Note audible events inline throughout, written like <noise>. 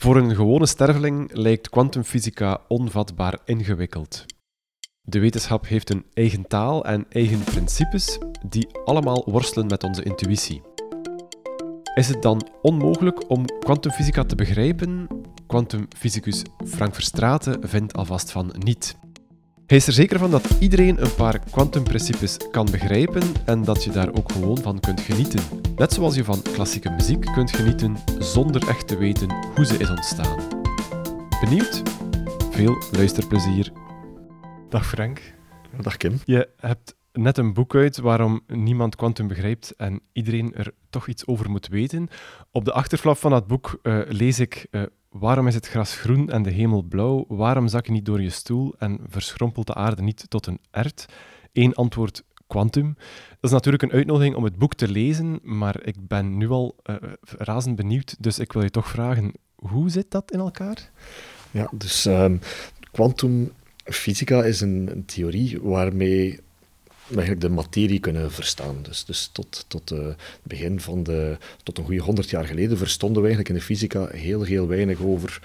Voor een gewone sterveling lijkt kwantumfysica onvatbaar ingewikkeld. De wetenschap heeft een eigen taal en eigen principes die allemaal worstelen met onze intuïtie. Is het dan onmogelijk om kwantumfysica te begrijpen? Kwantumfysicus Frank Verstraeten vindt alvast van niet. Hij is er zeker van dat iedereen een paar kwantumprincipes kan begrijpen en dat je daar ook gewoon van kunt genieten. Net zoals je van klassieke muziek kunt genieten zonder echt te weten hoe ze is ontstaan. Benieuwd? Veel luisterplezier. Dag Frank. Dag Kim. Je hebt net een boek uit waarom niemand kwantum begrijpt en iedereen er toch iets over moet weten. Op de achterflap van dat boek uh, lees ik uh, Waarom is het gras groen en de hemel blauw? Waarom zak je niet door je stoel en verschrompelt de aarde niet tot een ert? Eén antwoord, kwantum. Dat is natuurlijk een uitnodiging om het boek te lezen, maar ik ben nu al uh, razend benieuwd, dus ik wil je toch vragen, hoe zit dat in elkaar? Ja, dus kwantumfysica ehm, is een, een theorie waarmee eigenlijk de materie kunnen verstaan. Dus, dus tot, tot uh, het begin van de, tot een goede honderd jaar geleden verstonden we eigenlijk in de fysica heel, heel weinig over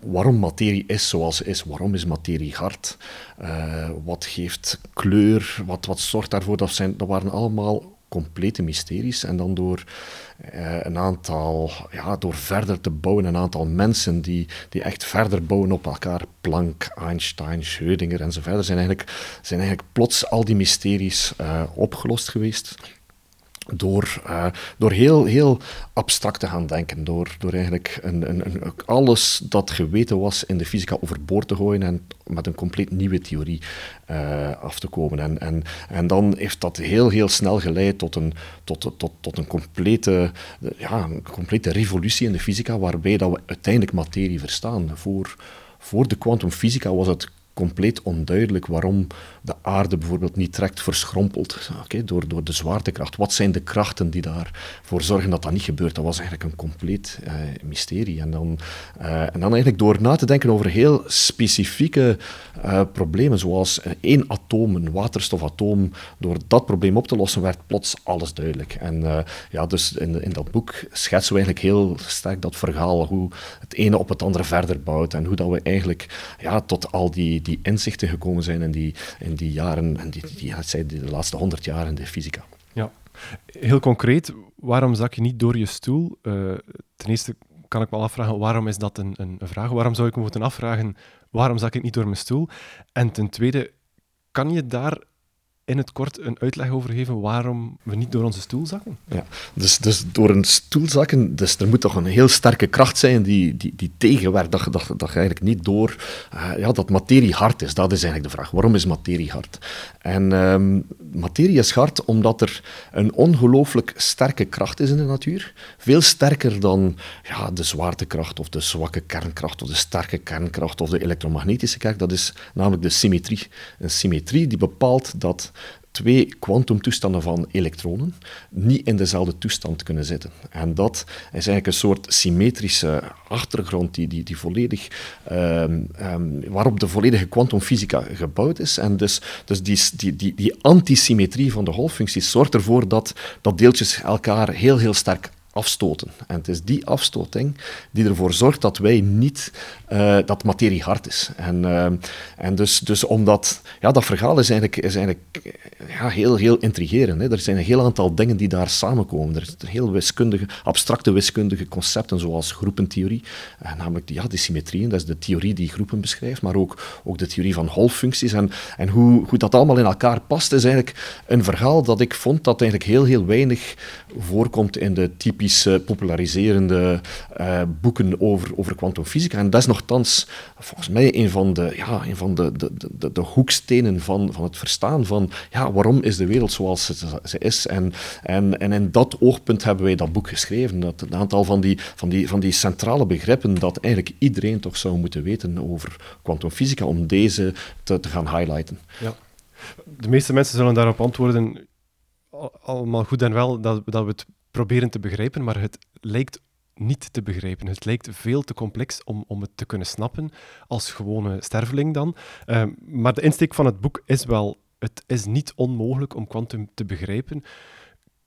waarom materie is zoals ze is. Waarom is materie hard? Uh, wat geeft kleur? Wat, wat zorgt daarvoor? Dat, zijn, dat waren allemaal complete mysteries. En dan door uh, een aantal, ja, door verder te bouwen, een aantal mensen die, die echt verder bouwen op elkaar, Planck, Einstein, Schrödinger en zo verder, zijn eigenlijk, zijn eigenlijk plots al die mysteries uh, opgelost geweest door, uh, door heel, heel abstract te gaan denken. Door, door eigenlijk een, een, een, alles dat geweten was in de fysica overboord te gooien en met een compleet nieuwe theorie uh, af te komen. En, en, en dan heeft dat heel, heel snel geleid tot een, tot, tot, tot een, complete, ja, een complete revolutie in de fysica, waarbij dat we uiteindelijk materie verstaan. Voor, voor de kwantumfysica was het compleet onduidelijk waarom de aarde bijvoorbeeld niet trekt verschrompeld okay, door, door de zwaartekracht. Wat zijn de krachten die daarvoor zorgen dat dat niet gebeurt? Dat was eigenlijk een compleet uh, mysterie. En dan, uh, en dan eigenlijk door na te denken over heel specifieke uh, problemen, zoals één atoom, een waterstofatoom, door dat probleem op te lossen, werd plots alles duidelijk. En ja, dus in, in dat boek schetsen we eigenlijk heel sterk dat verhaal, hoe het ene op het andere verder bouwt en hoe dat we eigenlijk ja, tot al die die inzichten gekomen zijn in die, in die jaren, en die, die, die, de laatste honderd jaar in de fysica. Ja, heel concreet, waarom zak je niet door je stoel? Uh, ten eerste kan ik me afvragen, waarom is dat een, een vraag? Waarom zou ik me moeten afvragen, waarom zak ik niet door mijn stoel? En ten tweede, kan je daar in het kort een uitleg over geven waarom we niet door onze stoel zakken? Ja, dus, dus door een stoel zakken, dus er moet toch een heel sterke kracht zijn die, die, die tegenwerkt, dat, dat, dat eigenlijk niet door, uh, ja, dat materie hard is. Dat is eigenlijk de vraag. Waarom is materie hard? En um, materie is hard omdat er een ongelooflijk sterke kracht is in de natuur. Veel sterker dan ja, de zwaartekracht of de zwakke kernkracht of de sterke kernkracht of de elektromagnetische kracht. Dat is namelijk de symmetrie. Een symmetrie die bepaalt dat twee kwantumtoestanden van elektronen niet in dezelfde toestand kunnen zitten. En dat is eigenlijk een soort symmetrische achtergrond die, die, die volledig, um, um, waarop de volledige kwantumfysica gebouwd is. En dus, dus die, die, die, die antisymmetrie van de golffuncties zorgt ervoor dat, dat deeltjes elkaar heel, heel sterk afstoten. En het is die afstoting die ervoor zorgt dat wij niet, uh, dat materie hard is. En, uh, en dus, dus omdat, ja, dat verhaal is eigenlijk, is eigenlijk ja, heel, heel intrigerend. Hè. Er zijn een heel aantal dingen die daar samenkomen. Er zijn heel wiskundige, abstracte wiskundige concepten, zoals groepentheorie, uh, namelijk die, ja, die symmetrieën, dat is de theorie die groepen beschrijft, maar ook, ook de theorie van holfuncties. En, en hoe, hoe dat allemaal in elkaar past, is eigenlijk een verhaal dat ik vond dat eigenlijk heel, heel weinig voorkomt in de typische populariserende uh, boeken over, over kwantumfysica. En dat is nogthans volgens mij een van de, ja, een van de, de, de, de hoekstenen van, van het verstaan van ja, waarom is de wereld zoals ze, ze is. En, en, en in dat oogpunt hebben wij dat boek geschreven. Dat een aantal van die, van, die, van die centrale begrippen dat eigenlijk iedereen toch zou moeten weten over kwantumfysica, om deze te, te gaan highlighten. Ja. De meeste mensen zullen daarop antwoorden, allemaal goed en wel dat, dat we het proberen te begrijpen, maar het lijkt niet te begrijpen. Het lijkt veel te complex om, om het te kunnen snappen, als gewone sterveling dan. Uh, maar de insteek van het boek is wel, het is niet onmogelijk om kwantum te begrijpen.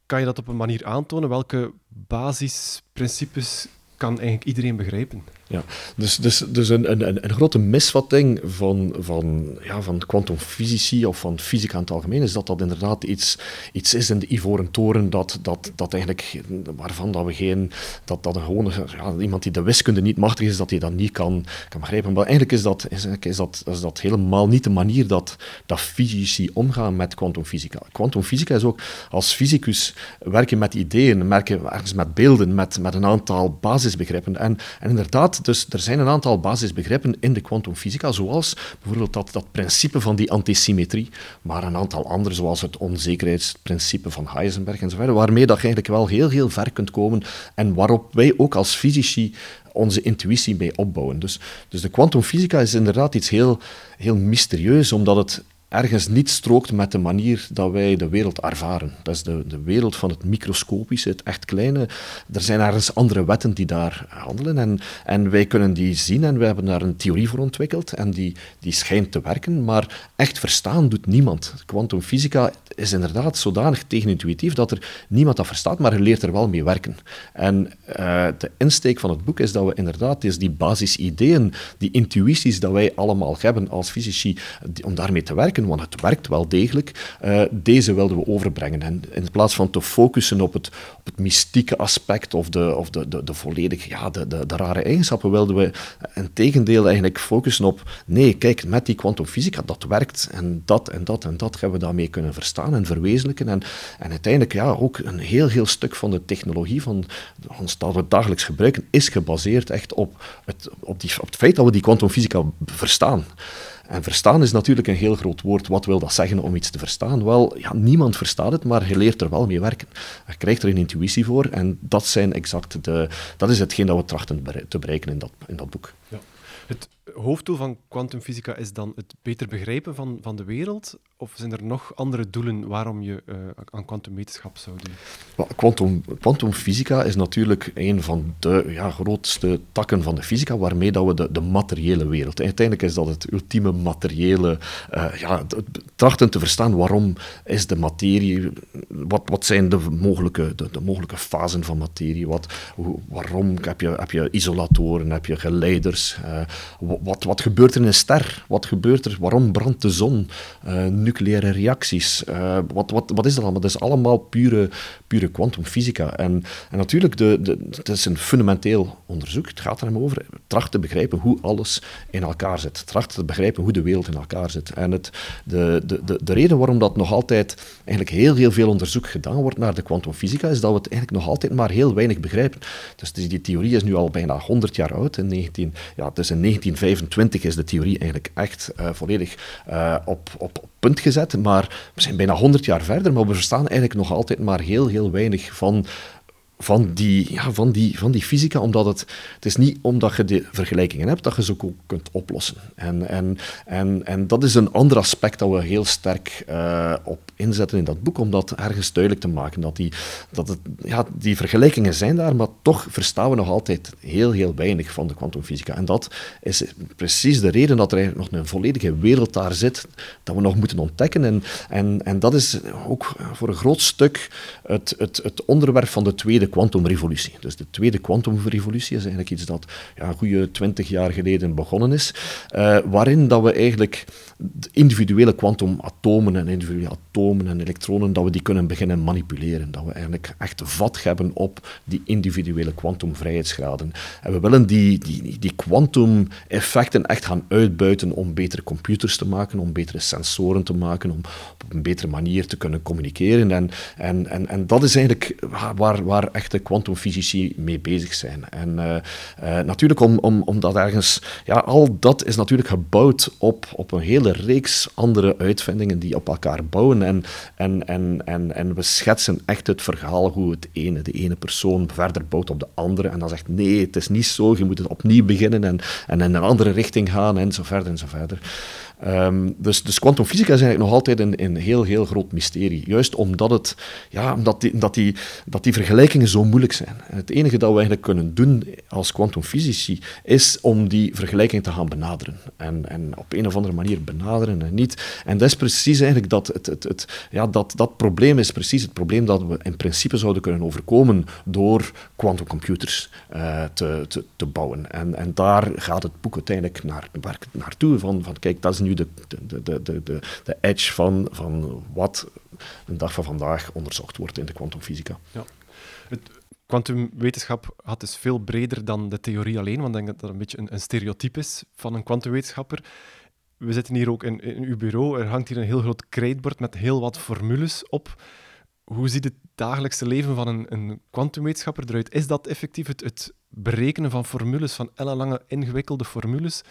Kan je dat op een manier aantonen? Welke basisprincipes kan eigenlijk iedereen begrijpen. Ja, dus, dus, dus een, een, een grote misvatting van, van, ja, van kwantumfysici of van fysica in het algemeen is dat dat inderdaad iets, iets is in de Ivoren Toren dat, dat, dat eigenlijk, waarvan dat we geen, dat, dat een gewone, ja, iemand die de wiskunde niet machtig is, dat hij dat niet kan, kan begrijpen. Maar eigenlijk is dat, is, is, dat, is dat helemaal niet de manier dat, dat fysici omgaan met kwantumfysica. Kwantumfysica is ook, als fysicus werken met ideeën, werken ergens met beelden, met, met een aantal basisbegrippen. En, en inderdaad, dus er zijn een aantal basisbegrippen in de kwantumfysica, zoals bijvoorbeeld dat, dat principe van die antisymmetrie, maar een aantal andere, zoals het onzekerheidsprincipe van Heisenberg enzovoort, waarmee dat je eigenlijk wel heel, heel ver kunt komen en waarop wij ook als fysici onze intuïtie mee opbouwen. Dus, dus de kwantumfysica is inderdaad iets heel, heel mysterieus, omdat het ergens niet strookt met de manier dat wij de wereld ervaren. Dat is de, de wereld van het microscopische, het echt kleine. Er zijn ergens andere wetten die daar handelen en, en wij kunnen die zien en we hebben daar een theorie voor ontwikkeld en die, die schijnt te werken, maar echt verstaan doet niemand. Quantumfysica is inderdaad zodanig tegenintuïtief dat er niemand dat verstaat, maar je leert er wel mee werken. En uh, de insteek van het boek is dat we inderdaad dus die basisideeën, die intuïties dat wij allemaal hebben als fysici, om daarmee te werken, want het werkt wel degelijk, uh, deze wilden we overbrengen. En in plaats van te focussen op het, op het mystieke aspect of de, of de, de volledig, ja, de, de, de rare eigenschappen, wilden we in tegendeel eigenlijk focussen op, nee, kijk, met die kwantumfysica, dat werkt en dat en dat en dat hebben we daarmee kunnen verstaan en verwezenlijken. En, en uiteindelijk, ja, ook een heel, heel stuk van de technologie van ons dat we dagelijks gebruiken, is gebaseerd echt op het, op, die, op het feit dat we die kwantumfysica verstaan. En verstaan is natuurlijk een heel groot woord. Wat wil dat zeggen om iets te verstaan? Wel, ja, niemand verstaat het, maar je leert er wel mee werken. Je krijgt er een intuïtie voor en dat, zijn exact de, dat is hetgeen dat we trachten te bereiken in dat, in dat boek. Ja. Het hoofddoel van kwantumfysica is dan het beter begrijpen van, van de wereld? Of zijn er nog andere doelen waarom je uh, aan kwantumwetenschap zou doen? Quantum, kwantumfysica is natuurlijk een van de ja, grootste takken van de fysica waarmee dat we de, materiële wereld... Uiteindelijk is dat het ultieme materiële... Uh, ja, trachten te verstaan waarom is de materie... Wat, wat zijn de mogelijke, de, mogelijke fasen van materie? Wat, waarom heb je, heb je isolatoren, heb je geleiders? Uh, wat, wat gebeurt er in een ster? Wat gebeurt er? Waarom brandt de zon? Uh, nucleaire reacties? Uh, wat, wat, wat is dat allemaal? Dat is allemaal pure, pure kwantumfysica. En, en natuurlijk, de, de, het is een fundamenteel onderzoek. Het gaat er over. Tracht te begrijpen hoe alles in elkaar zit. Tracht te begrijpen hoe de wereld in elkaar zit. En het, de, de, de, de reden waarom dat nog altijd eigenlijk heel, heel veel onderzoek gedaan wordt naar de kwantumfysica, is dat we het eigenlijk nog altijd maar heel weinig begrijpen. Dus die theorie is nu al bijna 100 jaar oud. In 19, ja, dus in 19 25 is de theorie eigenlijk echt uh, volledig uh, op, op, op, punt gezet. Maar we zijn bijna 100 jaar verder, maar we verstaan eigenlijk nog altijd maar heel, heel weinig van van die, ja, van, die, van die fysica, omdat het, het is niet omdat je de vergelijkingen hebt dat je ze ook kunt oplossen. En, en, en, en dat is een ander aspect dat we heel sterk uh, op inzetten in dat boek, om dat ergens duidelijk te maken. Dat, die, dat het, ja, die vergelijkingen zijn daar, maar toch verstaan we nog altijd heel, heel weinig van de kwantumfysica. En dat is precies de reden dat er nog een volledige wereld daar zit, dat we nog moeten ontdekken. En, en, en dat is ook voor een groot stuk het, het, het onderwerp van de tweede kwantumrevolutie. Dus de tweede kwantumrevolutie is eigenlijk iets dat ja, goede twintig jaar geleden begonnen is, uh, waarin dat we eigenlijk individuele kwantumatomen en individuele atomen en elektronen, dat we die kunnen beginnen manipuleren. Dat we eigenlijk echt vat hebben op die individuele kwantumvrijheidsgraden. En we willen die, die, die echt gaan uitbuiten om betere computers te maken, om betere sensoren te maken, om op een betere manier te kunnen communiceren. En, en, en, en dat is eigenlijk waar, waar echte kwantumfysici mee bezig zijn. En uh, uh, natuurlijk om, om, omdat ergens, ja, al dat is natuurlijk gebouwd op, op een hele reeks andere uitvindingen die op elkaar bouwen. En, en, en, en, en we schetsen echt het verhaal hoe het ene, de ene persoon verder bouwt op de andere. En dan zegt nee, het is niet zo, je moet het opnieuw beginnen en, en in een andere richting gaan en zo verder en zo verder. Um, dus, dus kwantumfysica is eigenlijk nog altijd een, een heel, heel groot mysterie. Juist omdat, het, ja, omdat, die, dat, die, dat die vergelijkingen zo moeilijk zijn. Het enige dat we eigenlijk kunnen doen als kwantumfysici is om die vergelijking te gaan benaderen. En, en op een of andere manier benaderen en niet. En dat is precies eigenlijk dat, het, het, het, ja, dat, dat probleem is precies het probleem dat we in principe zouden kunnen overkomen door quantumcomputers te, te, te, bouwen. En, en daar gaat het boek uiteindelijk naar, naartoe. Van, van kijk, dat is nu de, de, de, de, de, edge van, van wat de dag van vandaag onderzocht wordt in de kwantumfysica. Ja. Quantumwetenschap had dus veel breder dan de theorie alleen, want ik denk dat dat een beetje een, een stereotype is van een kwantumwetenschapper. We zitten hier ook in, in uw bureau, er hangt hier een heel groot krijtbord met heel wat formules op. Hoe ziet het dagelijkse leven van een kwantumwetenschapper eruit? Is dat effectief het, het berekenen van formules, van ellenlange ingewikkelde formules,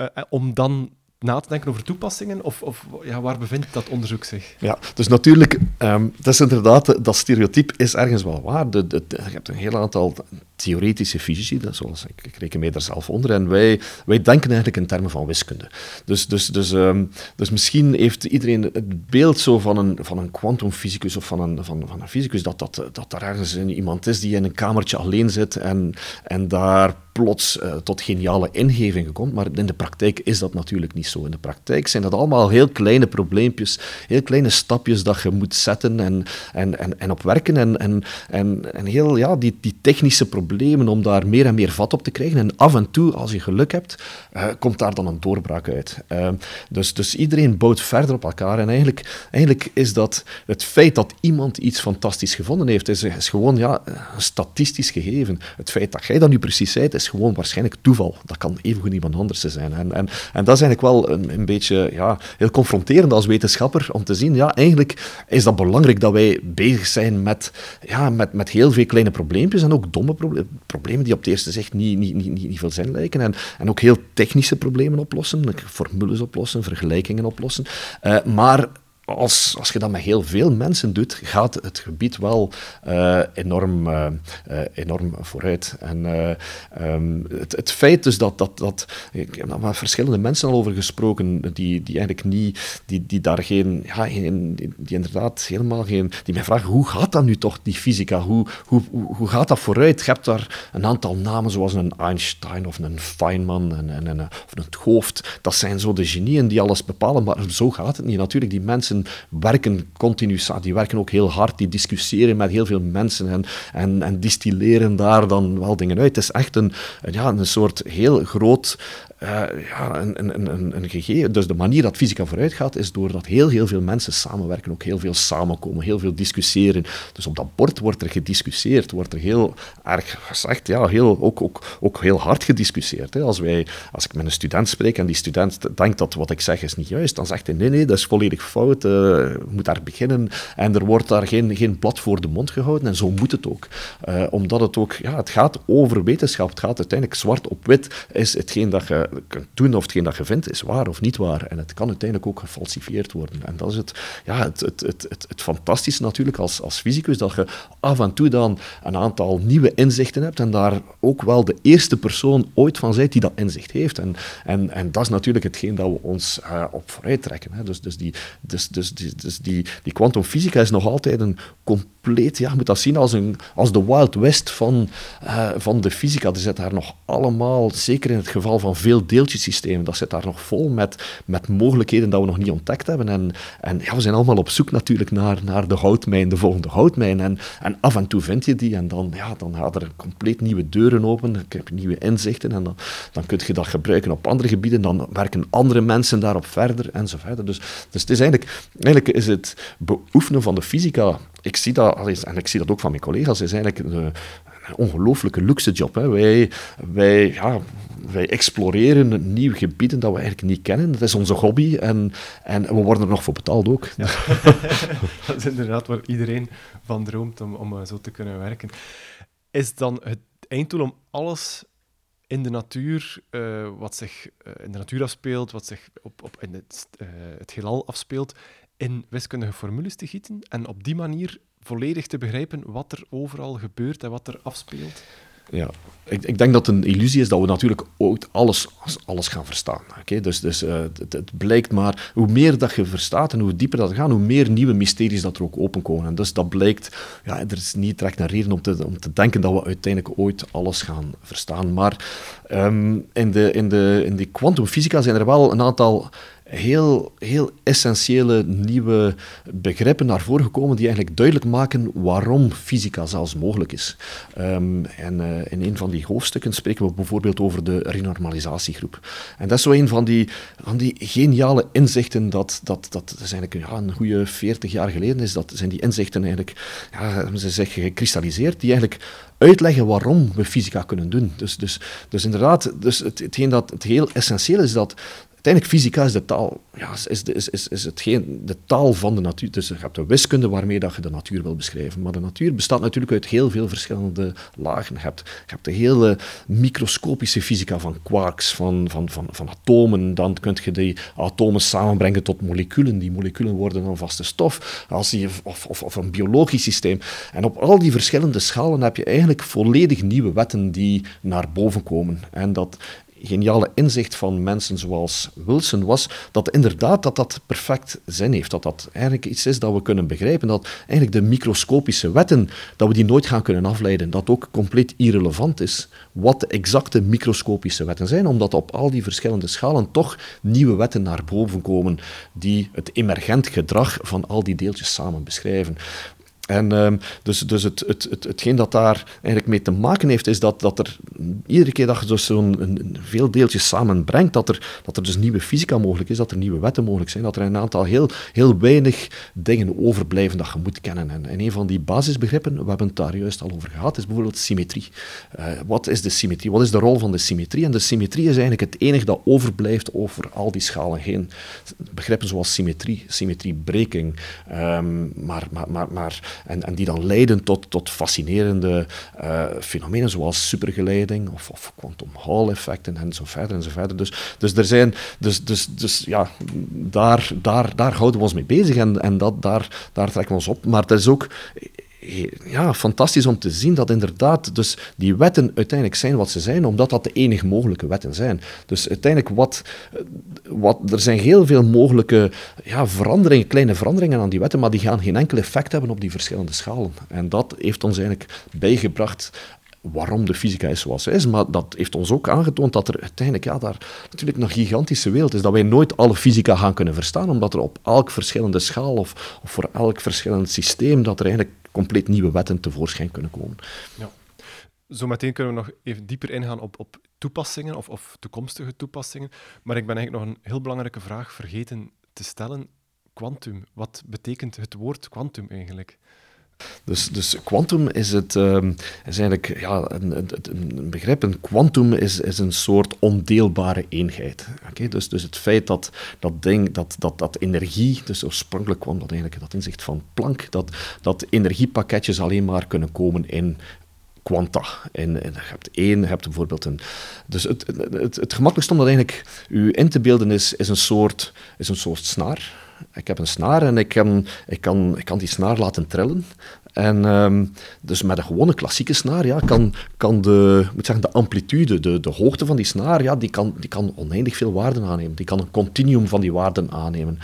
uh, om dan na te denken over toepassingen? Of, of ja, waar bevindt dat onderzoek zich? Ja, dus natuurlijk, um, dat is inderdaad, dat stereotype is ergens wel waar. De, je hebt een heel aantal theoretische fysici, dat zoals ik, ik reken mij daar zelf onder, en wij, wij denken eigenlijk in termen van wiskunde. Dus, dus, dus, um, dus misschien heeft iedereen het beeld zo van een, van een kwantumfysicus of van een, van, van een fysicus, dat, dat, dat er ergens iemand is die in een kamertje alleen zit en, en daar plots uh, tot geniale ingevingen komt. Maar in de praktijk is dat natuurlijk niet zo. In de praktijk zijn dat allemaal heel kleine probleempjes, heel kleine stapjes dat je moet zetten en, en, en, en op werken. En, en, en, en heel ja, die, die technische problemen om daar meer en meer vat op te krijgen. En af en toe, als je geluk hebt, uh, komt daar dan een doorbraak uit. Uh, dus, dus iedereen bouwt verder op elkaar. En eigenlijk, eigenlijk is dat het feit dat iemand iets fantastisch gevonden heeft, is, is gewoon ja, een statistisch gegeven. Het feit dat jij dat nu precies zei, is gewoon waarschijnlijk toeval. Dat kan evengoed iemand anders zijn. En, en, en dat is eigenlijk wel een, een beetje ja, heel confronterend als wetenschapper om te zien, ja, eigenlijk is dat belangrijk dat wij bezig zijn met, ja, met, met heel veel kleine probleempjes en ook domme problemen, problemen die op het eerste zicht niet, niet, niet, niet, veel zin lijken. En, en ook heel technische problemen oplossen, formules oplossen, vergelijkingen oplossen. Uh, maar als, als je dat met heel veel mensen doet, gaat het gebied wel uh, enorm, uh, uh, enorm vooruit. En um, het, het, feit dus dat, dat, dat ik heb daar met verschillende mensen al over gesproken, die, die eigenlijk niet, die, die daar geen, ja, geen die, inderdaad helemaal geen, die mij vragen, hoe gaat dat nu toch, die fysica? Hoe, hoe, hoe gaat dat vooruit? Je hebt daar een aantal namen, zoals een Einstein of een Feynman en, en, en, of een Hoofd. Dat zijn zo de genieën die alles bepalen, maar zo gaat het niet. Natuurlijk, die mensen werken continu. Die werken ook heel hard, die discussiëren met heel veel mensen en, en, en distilleren daar dan wel dingen uit. Het is echt een, ja, een soort heel groot uh, ja, een, een, een, een, gegeven. Dus de manier dat fysica vooruit gaat, is doordat heel, heel veel mensen samenwerken, ook heel veel samenkomen, heel veel discussiëren. Dus op dat bord wordt er gediscussieerd, wordt er heel erg gezegd, ja, heel, ook, ook, ook heel hard gediscussieerd. Hè. Als, wij, als ik met een student spreek en die student denkt dat wat ik zeg is niet juist, dan zegt hij nee, nee, dat is volledig fout, je moet daar beginnen. En er wordt daar geen, geen blad voor de mond gehouden en zo moet het ook. Uh, omdat het ook, ja, het gaat over wetenschap, het gaat uiteindelijk zwart op wit, is hetgeen dat je kunt doen of hetgeen dat je vindt is waar of niet waar. En het kan uiteindelijk ook gefalsifieerd worden. En dat is het, ja, het, het, het, het, het fantastische natuurlijk als, als fysicus, dat je af en toe dan een aantal nieuwe inzichten hebt en daar ook wel de eerste persoon ooit van zijt die dat inzicht heeft. En, en, en dat is natuurlijk hetgeen dat we ons uh, op vooruit trekken. Hè. Dus, dus, die, dus, dus, dus die, die kwantumfysica is nog altijd een compleet, ja, je moet dat zien als, een, als de Wild West van, uh, van de fysica. Er zit daar nog allemaal, zeker in het geval van veel deeltjesystemen, dat zit daar nog vol met, met mogelijkheden dat we nog niet ontdekt hebben. En, en ja, we zijn allemaal op zoek natuurlijk naar, naar de houtmijn, de volgende houtmijn. En, en af en toe vind je die en dan, ja, dan gaan er compleet nieuwe deuren open, dan heb je nieuwe inzichten en dan, dan kun je dat gebruiken op andere gebieden, dan werken andere mensen daarop verder en zo verder. Dus, dus het is eigenlijk, eigenlijk is het beoefenen van de fysica ik zie dat, en ik zie dat ook van mijn collega's, is eigenlijk een, ongelooflijke luxe job. Hè. Wij, wij, ja, wij exploreren nieuwe gebieden dat we eigenlijk niet kennen. Dat is onze hobby en, en we worden er nog voor betaald ook. <laughs> Dat is inderdaad waar iedereen van droomt om, om zo te kunnen werken. Is dan het einddoel om alles in de natuur, uh, wat zich uh, in de natuur afspeelt, wat zich op, op in het, uh, het heelal afspeelt, in wiskundige formules te gieten en op die manier volledig te begrijpen wat er overal gebeurt en wat er afspeelt? Ja, ik, ik, denk dat het een illusie is dat we natuurlijk ooit alles, alles gaan verstaan. Oké, Dus, dus uh, het, het, blijkt maar, hoe meer dat je verstaat en hoe dieper dat gaat, hoe meer nieuwe mysteries dat er ook openkomen. En dus dat blijkt, ja, er is niet direct een reden om te, om te denken dat we uiteindelijk ooit alles gaan verstaan. Maar um, in, de, in, de, in die kwantumfysica zijn er wel een aantal heel, heel essentiële nieuwe begrippen naar voren gekomen die eigenlijk duidelijk maken waarom fysica zelfs mogelijk is. Um, en uh, in een van die hoofdstukken spreken we bijvoorbeeld over de renormalisatiegroep. En dat is zo een van die, van die geniale inzichten dat, dat, dat is eigenlijk een goede 40 jaar geleden is, dat zijn die inzichten eigenlijk, ja, ze zich gekristalliseerd, die eigenlijk uitleggen waarom we fysica kunnen doen. Dus, dus, dus inderdaad, dus het, hetgeen dat het heel essentieel is dat uiteindelijk fysica is de taal, ja, is, is, is, is hetgeen, de taal van de natuur. Dus je hebt de wiskunde waarmee dat je de natuur wil beschrijven. Maar de natuur bestaat natuurlijk uit heel veel verschillende lagen. Je hebt, je hebt de hele microscopische fysica van quarks, van, van, van, van atomen. Dan kun je die atomen samenbrengen tot moleculen. Die moleculen worden dan vaste stof. Als die, of, of, of een biologisch systeem. En op al die verschillende schalen heb je eigenlijk volledig nieuwe wetten die naar boven komen. En dat geniale inzicht van mensen zoals Wilson was dat inderdaad dat dat perfect zin heeft. Dat dat eigenlijk iets is dat we kunnen begrijpen. Dat eigenlijk de microscopische wetten, dat we die nooit gaan kunnen afleiden. Dat ook compleet irrelevant is wat de exacte microscopische wetten zijn, omdat op al die verschillende schalen toch nieuwe wetten naar boven komen die het emergent gedrag van al die deeltjes samen beschrijven. En um, dus, dus het, het, het, hetgeen dat daar eigenlijk mee te maken heeft, is dat, dat er iedere keer dat je dus zo'n veel deeltjes samenbrengt, dat er, dat er dus nieuwe fysica mogelijk is, dat er nieuwe wetten mogelijk zijn, dat er een aantal heel, heel weinig dingen overblijven dat je moet kennen. En, en een van die basisbegrippen, we hebben het daar juist al over gehad, is bijvoorbeeld symmetrie. Uh, wat is de symmetrie? Wat is de rol van de symmetrie? En de symmetrie is eigenlijk het enige dat overblijft over al die schalen heen. Begrippen zoals symmetrie, symmetriebreking, um, maar, maar, maar, maar en, en die dan leiden tot, tot fascinerende uh, fenomenen zoals supergeleiding of, of quantum Hall effecten en zo verder en zo verder. Dus, dus er zijn, dus, dus, dus ja, daar, daar, daar houden we ons mee bezig en, en dat, daar, daar trekken we ons op. Maar het is ook ja, fantastisch om te zien dat inderdaad dus die wetten uiteindelijk zijn wat ze zijn, omdat dat de enige mogelijke wetten zijn. Dus uiteindelijk, wat, wat, er zijn heel veel mogelijke ja, veranderingen, kleine veranderingen aan die wetten, maar die gaan geen enkel effect hebben op die verschillende schalen. En dat heeft ons eigenlijk bijgebracht waarom de fysica is zoals ze is, maar dat heeft ons ook aangetoond dat er uiteindelijk ja, daar natuurlijk een gigantische wereld is, dat wij nooit alle fysica gaan kunnen verstaan, omdat er op elk verschillende schaal of, of voor elk verschillend systeem, dat er eigenlijk compleet nieuwe wetten tevoorschijn kunnen komen. Ja. Zometeen kunnen we nog even dieper ingaan op, op toepassingen of, of toekomstige toepassingen. Maar ik ben eigenlijk nog een heel belangrijke vraag vergeten te stellen. Quantum, wat betekent het woord quantum eigenlijk? Dus, dus quantum is, het, is eigenlijk ja, een, een, een, begrip. Een quantum is, is een soort ondeelbare eenheid. Okay? Dus, dus het feit dat dat, ding, dat, dat, dat energie, dus oorspronkelijk kwam dat eigenlijk dat inzicht van Planck, dat, dat energiepakketjes alleen maar kunnen komen in quanta. En, je hebt één, je hebt bijvoorbeeld een... Dus het, het, het, het gemakkelijkste om dat eigenlijk u in te beelden is, is, een, soort, is een soort snaar ik heb een snaar en ik kan, ik kan, ik kan die snaar laten trillen. En um, dus met een gewone klassieke snaar ja, kan, kan de, moet zeggen, de amplitude, de, de hoogte van die snaar, ja, die, kan, die kan oneindig veel waarden aannemen. Die kan een continuum van die waarden aannemen.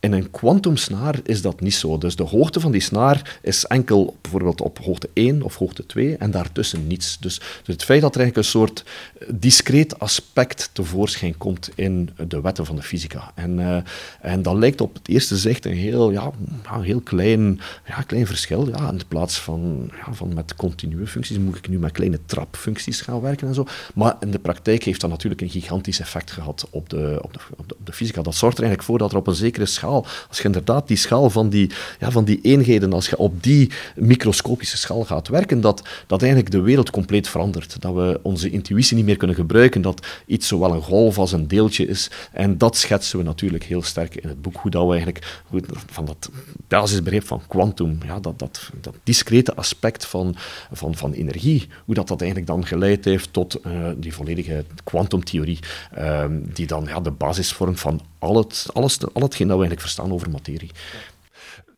In een kwantumsnaar is dat niet zo. Dus de hoogte van die snaar is enkel bijvoorbeeld op hoogte 1 of hoogte 2 en daartussen niets. Dus, dus het feit dat er eigenlijk een soort discreet aspect tevoorschijn komt in de wetten van de fysica. En, uh, en dat lijkt op het eerste zicht een heel, ja, een heel klein, ja, klein verschil. Ja, in plaats van, ja, van met continue functies moet ik nu met kleine trapfuncties gaan werken en zo. Maar in de praktijk heeft dat natuurlijk een gigantisch effect gehad op de, op de, op de, op de fysica. Dat zorgt er eigenlijk voor dat er op een zekere schaal als je inderdaad die schaal van die, ja, van die eenheden, als je op die microscopische schaal gaat werken, dat, dat eigenlijk de wereld compleet verandert. Dat we onze intuïtie niet meer kunnen gebruiken, dat iets zowel een golf als een deeltje is. En dat schetsen we natuurlijk heel sterk in het boek, hoe dat we eigenlijk, van dat basisbegrip van kwantum, ja, dat, dat, dat discrete aspect van, van, van energie, hoe dat, dat eigenlijk dan geleid heeft tot uh, die volledige kwantumtheorie, uh, die dan ja, de basis vormt van al, het, alles, al hetgeen dat we eigenlijk verstaan over materie.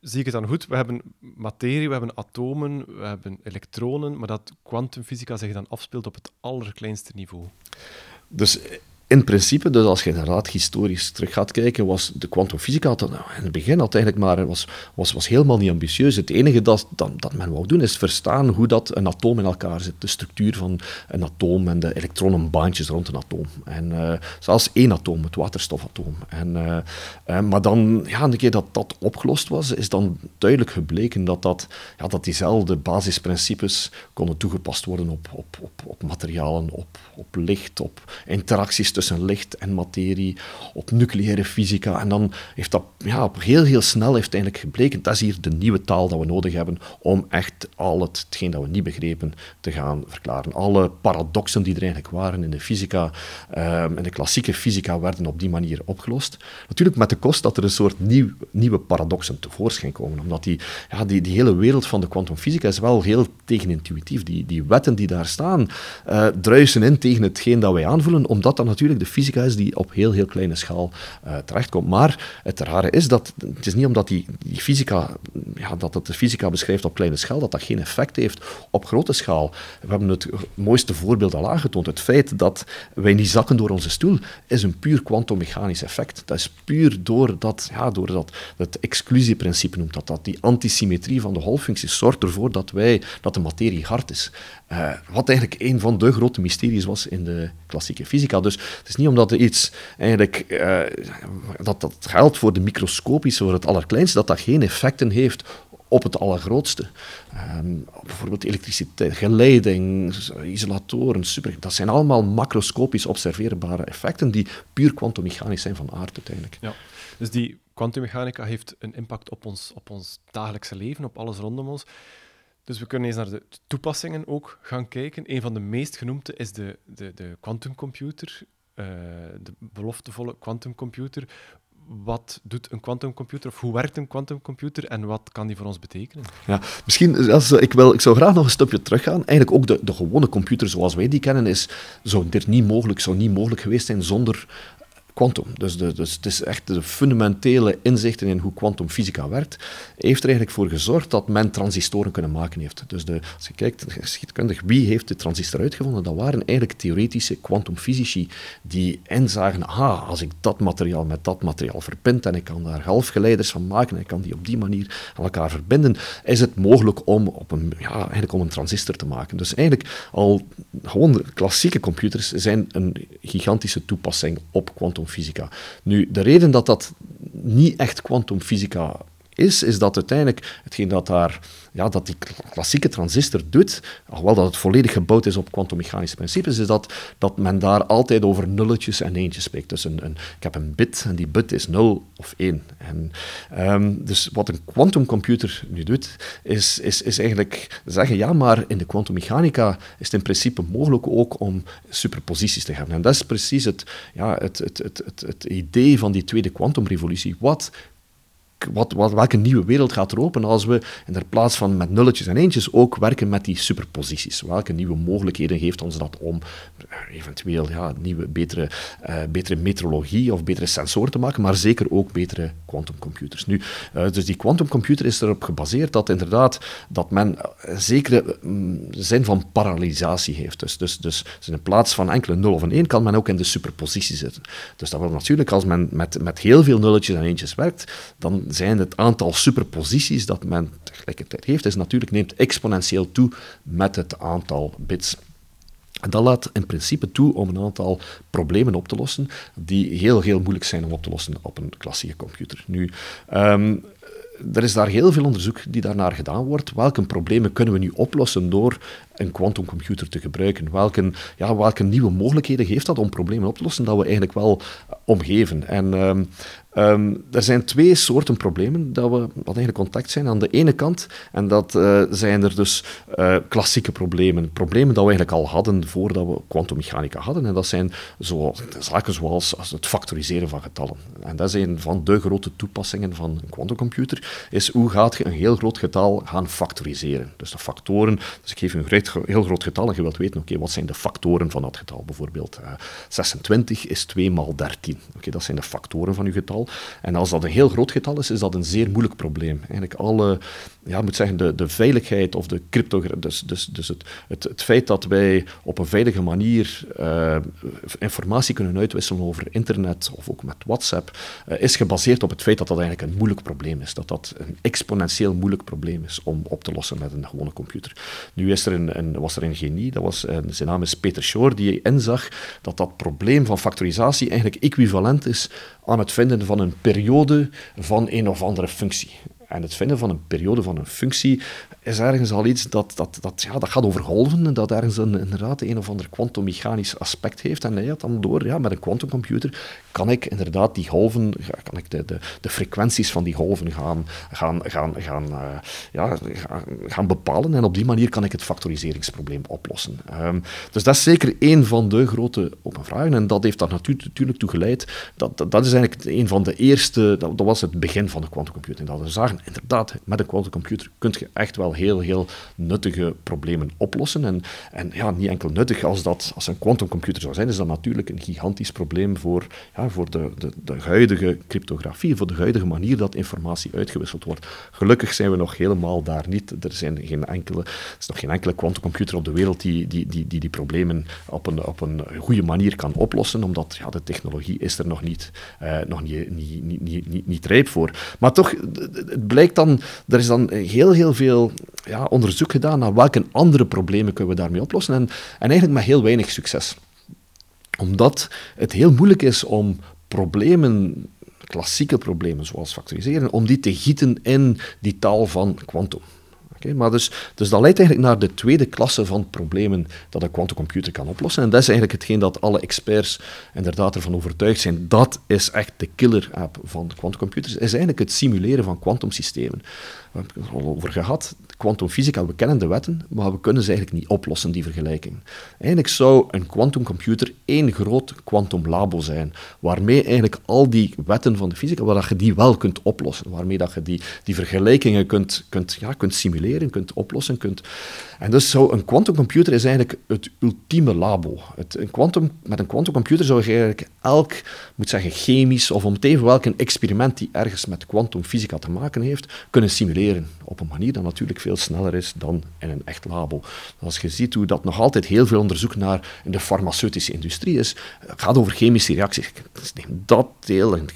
zie ik het dan goed? We hebben materie, we hebben atomen, we hebben elektronen, maar dat kwantumfysica zich dan afspeelt op het allerkleinste niveau. Dus in principe, dus als je inderdaad historisch terug gaat kijken, was de kwantumfysica nou, in het begin eigenlijk maar, was, was, was helemaal niet ambitieus. Het enige dat, dat, dat men wou doen is verstaan hoe dat een atoom in elkaar zit. De structuur van een atoom en de elektronenbaantjes rond een atoom. En uh, zelfs één atoom, het waterstofatoom. En, uh, uh, maar dan, ja, een keer dat dat opgelost was, is dan duidelijk gebleken dat, dat, ja, dat diezelfde basisprincipes konden toegepast worden op, op, op, op materialen, op, op licht, op interacties tussen tussen licht en materie, op nucleaire fysica. En dan heeft dat ja, heel, heel snel heeft eigenlijk gebleken, dat is hier de nieuwe taal dat we nodig hebben om echt al het, hetgeen dat we niet begrepen te gaan verklaren. Alle paradoxen die er eigenlijk waren in de fysica, um, in de klassieke fysica, werden op die manier opgelost. Natuurlijk met de kost dat er een soort nieuw, nieuwe paradoxen tevoorschijn komen, omdat die, ja, die, die hele wereld van de kwantumfysica is wel heel tegenintuïtief. Die, die wetten die daar staan, uh, druisen in tegen hetgeen dat wij aanvoelen, omdat dat natuurlijk de fysica is die op heel, heel kleine schaal uh, terechtkomt. Maar het rare is dat het is niet omdat die, die fysica, ja, dat het de fysica beschrijft op kleine schaal, dat dat geen effect heeft op grote schaal. We hebben het mooiste voorbeeld al aangetoond. Het feit dat wij niet zakken door onze stoel, is een puur kwantummechanisch effect. Dat is puur door dat, ja, door dat het exclusieprincipe noemt dat, dat die antisymmetrie van de golffuncties zorgt ervoor dat wij, dat de materie hard is. Uh, wat eigenlijk een van de grote mysteries was in de klassieke fysica. Dus het is niet omdat er iets eigenlijk, uh, dat, dat geldt voor de microscopische, voor het allerkleinste, dat dat geen effecten heeft op het allergrootste. Um, bijvoorbeeld elektriciteit, geleiding, isolatoren, super, dat zijn allemaal macroscopisch observeerbare effecten die puur kwantummechanisch zijn van aard uiteindelijk. Ja. Dus die kwantummechanica heeft een impact op ons, op ons dagelijkse leven, op alles rondom ons. Dus we kunnen eens naar de toepassingen ook gaan kijken. Een van de meest genoemde is de, de, de quantumcomputer, uh, de beloftevolle quantumcomputer. Wat doet een quantumcomputer of hoe werkt een quantumcomputer en wat kan die voor ons betekenen? Ja, misschien, als, ik, wil, ik zou graag nog een stapje teruggaan. Eigenlijk ook de, de gewone computer zoals wij die kennen, is, zou dit niet mogelijk, zou niet mogelijk geweest zijn zonder quantum. Dus, de, dus het is echt de fundamentele inzichten in hoe kwantumfysica werkt, heeft er eigenlijk voor gezorgd dat men transistoren kunnen maken heeft. Dus de, als je kijkt, geschiedkundig, wie heeft de transistor uitgevonden? Dat waren eigenlijk theoretische kwantumfysici die inzagen, aha, als ik dat materiaal met dat materiaal verbind en ik kan daar halfgeleiders van maken en ik kan die op die manier aan elkaar verbinden, is het mogelijk om, op een, ja, eigenlijk om een transistor te maken. Dus eigenlijk al gewoon klassieke computers zijn een gigantische toepassing op kwantum Nu, de reden dat dat niet echt kwantumfysica is, is dat uiteindelijk hetgeen dat daar ja, dat die klassieke transistor doet, alhoewel dat het volledig gebouwd is op kwantummechanische principes, is dat, dat men daar altijd over nulletjes en eentjes spreekt. Dus een, een, ik heb een bit en die bit is 0 of 1. En, um, dus wat een quantumcomputer nu doet, is, is, is eigenlijk zeggen, ja, maar in de kwantummechanica is het in principe mogelijk ook om superposities te hebben. En dat is precies het, ja, het, het, het, het, het idee van die tweede kwantumrevolutie. Wat wat, wat, welke nieuwe wereld gaat er open als we in plaats van met nulletjes en eentjes ook werken met die superposities? Welke nieuwe mogelijkheden geeft ons dat om eh, eventueel ja, nieuwe, betere, uh, betere metrologie of betere sensoren te maken, maar zeker ook betere quantumcomputers. Nu, uh, dus die quantumcomputer is erop gebaseerd dat inderdaad dat men een zekere um, zin van parallelisatie heeft. Dus, dus, dus, dus in plaats van enkele 0 of een 1 kan men ook in de superpositie zitten. Dus dat wil natuurlijk, als men met, met heel veel nulletjes en eentjes werkt, dan zijn het aantal superposities dat men tegelijkertijd heeft, is natuurlijk neemt exponentieel toe met het aantal bits. Dat laat in principe toe om een aantal problemen op te lossen die heel, heel moeilijk zijn om op te lossen op een klassieke computer. Nu, um, er is daar heel veel onderzoek die daarnaar gedaan wordt. Welke problemen kunnen we nu oplossen door een quantumcomputer te gebruiken? Welke, ja, welke nieuwe mogelijkheden geeft dat om problemen op te lossen dat we eigenlijk wel omgeven? En um, Um, er zijn twee soorten problemen dat we, wat eigenlijk contact zijn. Aan de ene kant, en dat uh, zijn er dus uh, klassieke problemen. Problemen dat we eigenlijk al hadden voordat we kwantummechanica hadden. En dat zijn zo, zaken zoals als het factoriseren van getallen. En dat is een van de grote toepassingen van een quantumcomputer. Is hoe gaat je een heel groot getal gaan factoriseren? Dus de factoren, dus ik geef een heel groot getal en je wilt weten, oké, wat zijn de factoren van dat getal? Bijvoorbeeld uh, 26 is 2 maal 13. Oké, dat zijn de factoren van je En als dat een heel groot getal is, is dat een zeer moeilijk probleem. Eigenlijk alle, ja, moet zeggen, de, de veiligheid of de cryptografie, dus, dus, dus het, het, feit dat wij op een veilige manier uh, informatie kunnen uitwisselen over internet of ook met WhatsApp, uh, is gebaseerd op het feit dat dat eigenlijk een moeilijk probleem is. Dat dat een exponentieel moeilijk probleem is om op te lossen met een gewone computer. Nu was er een genie, dat was, een, zijn naam is Peter Shor, die inzag dat dat probleem van factorisatie eigenlijk equivalent is aan het vinden van een periode van een of andere functie. En het vinden van een periode van een functie is ergens al iets dat, dat, dat, ja, dat gaat over golven en dat ergens een, inderdaad een of ander kwantummechanisch aspect heeft. En hij had dan door, ja, met een quantumcomputer kan ik inderdaad die golven, kan ik de, de, de frequenties van die golven gaan, gaan, gaan, gaan, uh, ja, gaan, bepalen. En op die manier kan ik het factoriseringsprobleem oplossen. Um, dus dat is zeker een van de grote open vragen. En dat heeft daar natuurlijk toe geleid. Dat, dat, dat is eigenlijk een van de eerste, dat, dat was het begin van de quantumcomputing. Dat we zagen, inderdaad, met een quantumcomputer kun je echt wel heel, heel nuttige problemen oplossen. En, en ja, niet enkel nuttig, als dat als een quantumcomputer zou zijn, is dat natuurlijk een gigantisch probleem voor, ja, voor de, de, de huidige cryptografie, voor de huidige manier dat informatie uitgewisseld wordt. Gelukkig zijn we nog helemaal daar niet. Er, zijn geen enkele, is nog geen enkele quantumcomputer op de wereld die die, die, die, die problemen op een, op een goede manier kan oplossen, omdat ja, de technologie is er nog niet, uh, nog niet, niet, niet, niet, niet rijp voor. Maar toch, het blijkt dan, er is dan heel, heel veel ja, onderzoek gedaan naar welke andere problemen kunnen we daarmee oplossen. En, en eigenlijk met heel weinig succes. Omdat het heel moeilijk is om problemen, klassieke problemen zoals factoriseren, om die te gieten in die taal van kwantum. Maar dus, dus dat leidt eigenlijk naar de tweede klasse van problemen dat een quantumcomputer kan oplossen. En dat is eigenlijk hetgeen dat alle experts inderdaad ervan overtuigd zijn. Dat is echt de killer app van quantumcomputers. is eigenlijk het simuleren van kwantumsystemen. We hebben het al over gehad. Quantumfysica, we kennen de wetten, maar we kunnen ze eigenlijk niet oplossen, die vergelijking. Eigenlijk zou een quantumcomputer één groot quantumlabo zijn, waarmee eigenlijk al die wetten van de fysica, waar je die wel kunt oplossen, waarmee dat je die, die vergelijkingen kunt, kunt, ja, kunt simuleren, kunt oplossen. Kunt... En dus zou een quantumcomputer is eigenlijk het ultieme labo. Het, een quantum, met een quantumcomputer zou je eigenlijk elk, moet zeggen, chemisch of om even welk een experiment die ergens met quantumfysica te maken heeft, kunnen simuleren op een manier dat natuurlijk veel sneller is dan in een echt labo. Als je ziet hoe dat nog altijd heel veel onderzoek naar in de farmaceutische industrie is, gaat over chemische reacties. Dus neem dat deel en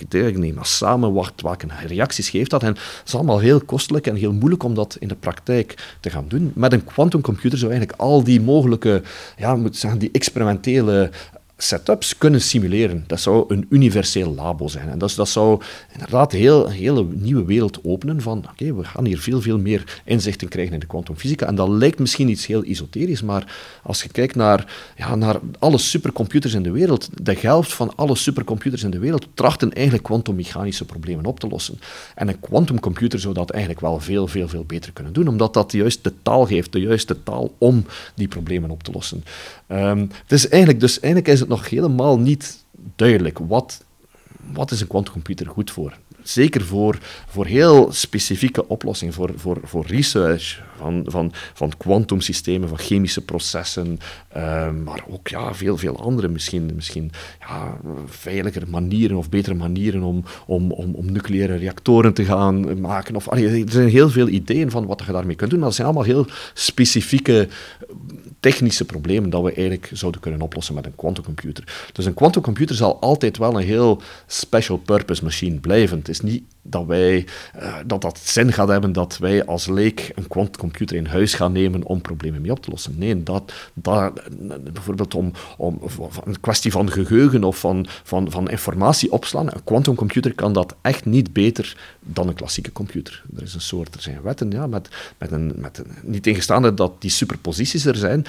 neem dat samen, wat, welke reacties geeft dat. En het is allemaal heel kostelijk en heel moeilijk om dat in de praktijk te gaan doen. Met een quantumcomputer zou eigenlijk al die mogelijke, ja, moet zeggen, die experimentele setups kunnen simuleren. Dat zou een universeel labo zijn. En dat, zou inderdaad heel, een hele nieuwe wereld openen van oké, we gaan hier veel, veel meer inzichten krijgen in de kwantumfysica. En dat lijkt misschien iets heel esoterisch, maar als je kijkt naar, ja, naar alle supercomputers in de wereld, de helft van alle supercomputers in de wereld trachten eigenlijk kwantummechanische problemen op te lossen. En een quantumcomputer zou dat eigenlijk wel veel, veel, veel beter kunnen doen, omdat dat juist de taal geeft, de juiste taal om die problemen op te lossen. Um, dus, eigenlijk, dus eigenlijk is nog helemaal niet duidelijk wat, wat is een quantumcomputer goed voor zeker voor, voor heel specifieke oplossingen, voor, voor, voor research van, van, van van chemische processen, uh, maar ook ja, veel, veel andere, misschien, misschien ja, veiliger manieren of betere manieren om, om, om, om nucleaire reactoren te gaan maken. Of, er zijn heel veel ideeën van wat je daarmee kunt doen, maar dat zijn allemaal heel specifieke technische problemen dat we eigenlijk zouden kunnen oplossen met een quantumcomputer. Dus een quantumcomputer zal altijd wel een heel special purpose machine blijven. Het is niet dat wij, uh, dat dat zin gaat hebben dat wij als leek een quantumcomputer in huis gaan nemen om problemen mee op te lossen. Nee, dat, dat, bijvoorbeeld om, om een kwestie van geheugen of van, van, van informatie opslaan. Een quantumcomputer kan dat echt niet beter dan een klassieke computer. Er is een soort, er zijn wetten, ja, met, met een, met een, niet tegenstaande dat die superposities er zijn,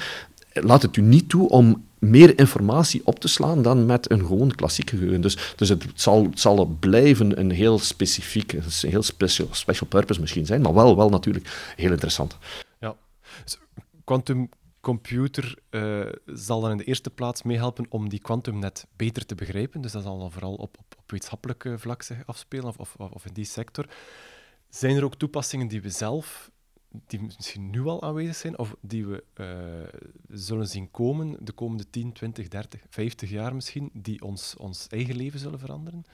laat het u niet toe om meer informatie op te slaan dan met een gewoon klassiek geheugen. Dus, dus het, zal, het zal blijven een heel specifiek, een heel special, special purpose misschien zijn, maar wel, wel natuurlijk heel interessant. Ja, dus quantum computer uh, zal dan in de eerste plaats meehelpen om die kwantumnet beter te begrijpen. Dus dat zal dan vooral op, op, op wetenschappelijk vlak zich afspelen, of, of in die sector. Zijn er ook toepassingen die we zelf die misschien nu al aanwezig zijn of die we uh, zullen zien komen de komende 10, 20, 30, 50 jaar misschien, die ons, ons eigen leven zullen veranderen?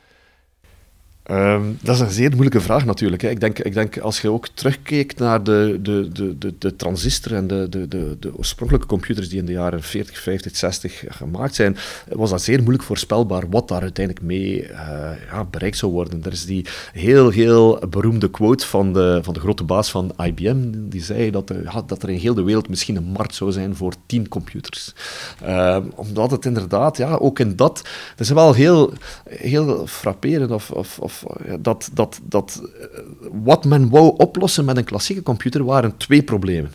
Um, dat is een zeer moeilijke vraag natuurlijk. Hè. Ik, denk, ik denk als je ook terugkeek naar de, de, de, de, de transistor en de, de, de, de oorspronkelijke computers die in de jaren 40, 50, 60 gemaakt zijn, was dat zeer moeilijk voorspelbaar wat daar uiteindelijk mee uh, ja, bereikt zou worden. Er is die heel, heel beroemde quote van de, van de grote baas van IBM, die zei dat, er, ja, dat er in heel de wereld misschien een markt zou zijn voor tien computers. Uh, omdat het inderdaad, ja, ook in dat, dat is wel heel, heel frapperend of, of, of dat, dat, dat eh, wat men wou oplossen met een klassieke computer waren twee problemen.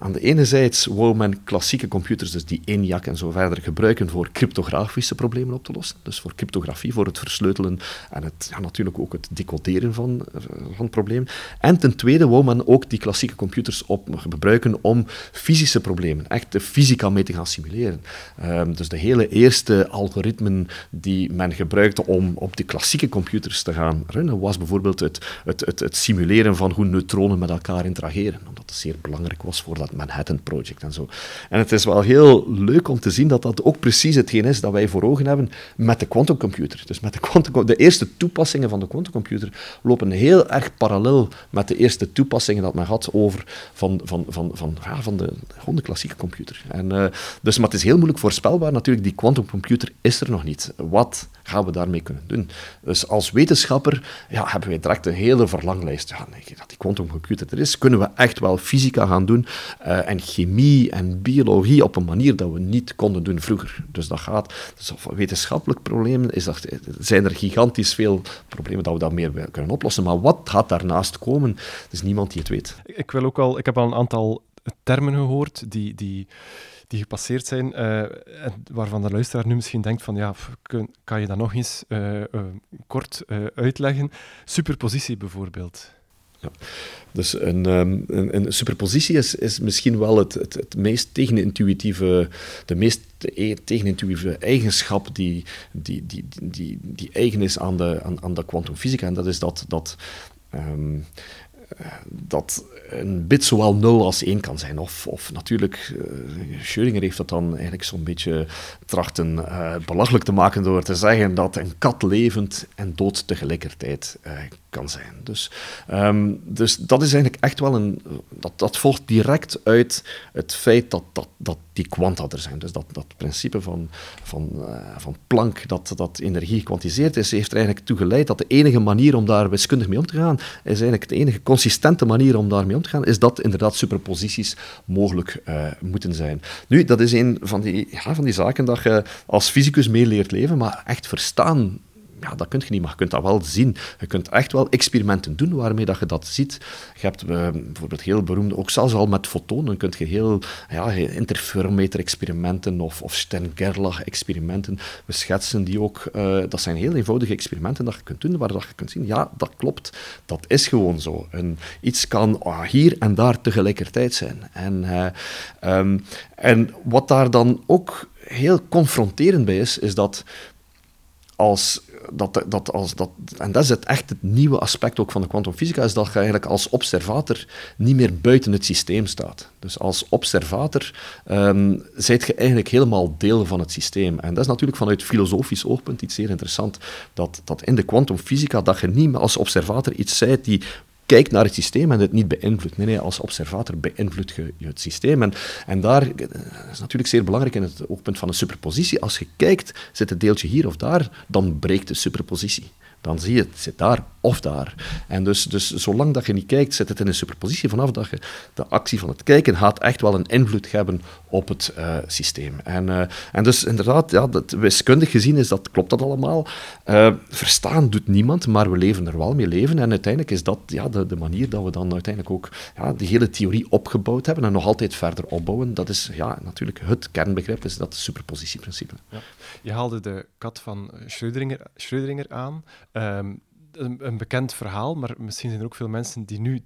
Aan de ene zijde wou men klassieke computers, dus die ENIAC en zo verder, gebruiken voor cryptografische problemen op te lossen. Dus voor cryptografie, voor het versleutelen en het, ja, natuurlijk ook het decoderen van, eh, van problemen. En ten tweede wou men ook die klassieke computers op gebruiken om fysische problemen, echt de fysica mee te gaan simuleren. Um, dus de hele eerste algoritmen die men gebruikte om op die klassieke computers te gaan runnen, was bijvoorbeeld het, het, het simuleren van hoe neutronen met elkaar interageren, zeer belangrijk was voor dat Manhattan Project en zo. En het is wel heel leuk om te zien dat dat ook precies hetgeen is dat wij voor ogen hebben met de quantumcomputer. Dus met de, quantum, de eerste toepassingen van de quantumcomputer lopen heel erg parallel met de eerste toepassingen dat men had over van, van, van, van, van de, gewoon klassieke computer. En, uh, dus, maar het is heel moeilijk voorspelbaar natuurlijk, die quantumcomputer is er nog niet. Wat gaan we daarmee kunnen doen? Dus als wetenschapper ja, hebben wij direct een hele verlanglijst. Ja, dat die quantumcomputer er is, kunnen we echt wel fysica gaan doen uh, en chemie en biologie op een manier dat we niet konden doen vroeger. Dus dat gaat, dus wetenschappelijk problemen is dat, zijn er gigantisch veel problemen dat we daarmee kunnen oplossen. Maar wat gaat daarnaast komen, er is niemand die het weet. Ik, wil ook al, ik heb al een aantal termen gehoord die, die, die gepasseerd zijn, uh, waarvan de luisteraar nu misschien denkt van ja, kan je dat nog eens kort uitleggen? Superpositie bijvoorbeeld. Dus een, um, een, een, superpositie is, is misschien wel het, het, het meest tegenintuïtieve, de meest e-, tegenintuïtieve eigenschap die, die, die, die, die eigen is aan de, aan, aan de kwantumfysica. En dat is dat, dat um, dat een bit zowel 0 als 1 kan zijn. Of, of natuurlijk, uh, Schrödinger heeft dat dan eigenlijk zo'n beetje trachten uh, belachelijk te maken door te zeggen dat een kat levend en dood tegelijkertijd uh, kan zijn. Dus, um, dus dat is eigenlijk echt wel een... Dat, dat volgt direct uit het feit dat, dat, dat die kwanta er zijn. Dus dat, dat principe van, van, van Planck, dat, dat energie gekwantiseerd is, heeft er eigenlijk toe geleid dat de enige manier om daar wiskundig mee om te gaan, is eigenlijk de enige consistente manier om daarmee om te gaan, is dat inderdaad superposities mogelijk uh, moeten zijn. Nu, dat is een van die, van die zaken dat je als fysicus mee leert leven, maar echt verstaan ja, dat kun je niet, maar je kunt dat wel zien. Je kunt echt wel experimenten doen waarmee dat je dat ziet. Je hebt uh, bijvoorbeeld heel beroemde, ook zelfs al met fotonen, kun je heel ja, interferometer-experimenten of, of Stern-Gerlach-experimenten beschetsen, die ook, uh, dat zijn heel eenvoudige experimenten dat je kunt doen, waar dat je kunt zien, ja, dat klopt, dat is gewoon zo. En iets kan uh, hier en daar tegelijkertijd zijn. En, uh, um, en wat daar dan ook heel confronterend bij is, is dat als dat, dat, als, dat, en dat is het echt het nieuwe aspect ook van de kwantumfysica, is dat je eigenlijk als observator niet meer buiten het systeem staat. Dus als observator um, zijt je eigenlijk helemaal deel van het systeem. En dat is natuurlijk vanuit filosofisch oogpunt iets zeer interessant, dat, dat in de kwantumfysica dat je niet meer als observator iets zijt die kijkt naar het systeem en het niet beïnvloedt. Nee, nee, als observator beïnvloedt je, het systeem. En, en daar eh, is natuurlijk zeer belangrijk in het oogpunt van een superpositie. Als je kijkt, zit het deeltje hier of daar, dan breekt de superpositie dan zie je het zit daar of daar. En dus, dus zolang dat je niet kijkt, zit het in een superpositie vanaf dat je de actie van het kijken gaat echt wel een invloed hebben op het uh, systeem. En, uh, en dus inderdaad, ja, dat, wiskundig gezien is dat, klopt dat allemaal. Uh, verstaan doet niemand, maar we leven er wel mee leven. En uiteindelijk is dat ja, de, de manier dat we dan uiteindelijk ook ja, die hele theorie opgebouwd hebben en nog altijd verder opbouwen. Dat is ja, natuurlijk het kernbegrip, is dat superpositieprincipe. Ja. Je haalde de kat van Schrödinger, Schrödinger aan. Um, een, bekend verhaal, maar misschien zijn er ook veel mensen die nu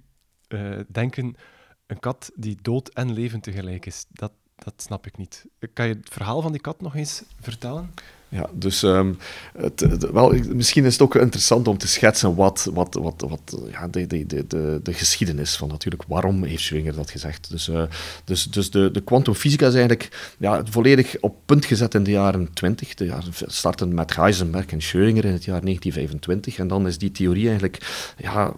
denken: een kat die dood en levend tegelijk is. Dat, dat snap ik niet. Kan je het verhaal van die kat nog eens vertellen? Ja dus um, het, wel, misschien is het ook interessant om te schetsen wat, wat, wat, wat ja, de, de, de, de, geschiedenis van natuurlijk waarom heeft Schrödinger dat gezegd. Dus, uh, dus, dus de, de kwantumfysica is eigenlijk ja, volledig op punt gezet in de jaren 20. De jaren starten met Heisenberg en Schrödinger in het jaar 1925 en dan is die theorie eigenlijk ja,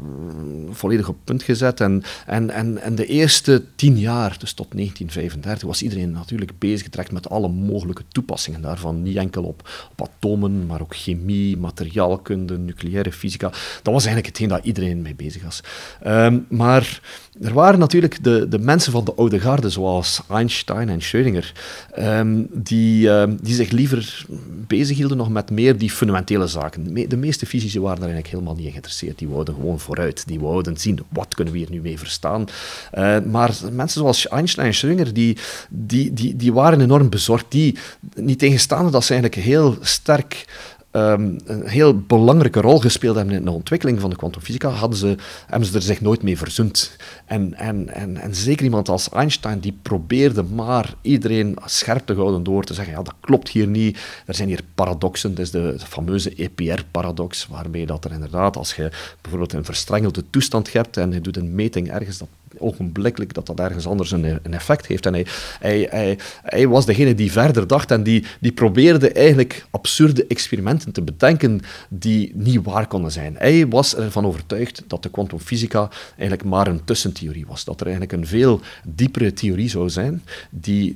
volledig op punt gezet. En, en, en, en de eerste tien jaar, dus tot 1935, was iedereen natuurlijk bezig getrekt met alle mogelijke toepassingen daarvan. Niet enkel op, op atomen, maar ook chemie, materiaalkunde, nucleaire fysica. Dat was eigenlijk hetgeen dat iedereen mee bezig was. Um, maar er waren natuurlijk de, de mensen van de oude garde, zoals Einstein en Schrödinger, ehm, die, um, die zich liever bezighielden nog met meer die fundamentele zaken. De meeste fysici waren daar eigenlijk helemaal niet in geïnteresseerd. Die wouden gewoon vooruit. Die wouden zien, wat kunnen we hier nu mee verstaan? Uh, maar mensen zoals Einstein en Schrödinger, die, die, die, die waren enorm bezorgd. Die, niet tegenstaande dat ze eigenlijk heel sterk um, een heel belangrijke rol gespeeld hebben in de ontwikkeling van de kwantumfysica, hadden ze, hebben ze er zich nooit mee verzoend. En, en, en, en zeker iemand als Einstein, die probeerde maar iedereen scherp te houden door te zeggen, ja, dat klopt hier niet, er zijn hier paradoxen, dat is de, fameuze EPR-paradox, waarmee dat er inderdaad, als je bijvoorbeeld een verstrengelde toestand hebt en je doet een meting ergens, dat ogenblikkelijk dat dat ergens anders een, een effect heeft. En hij, hij, hij, hij, was degene die verder dacht en die, die probeerde eigenlijk absurde experimenten te bedenken die niet waar konden zijn. Hij was ervan overtuigd dat de kwantumfysica eigenlijk maar een tussentheorie was. Dat er eigenlijk een veel diepere theorie zou zijn die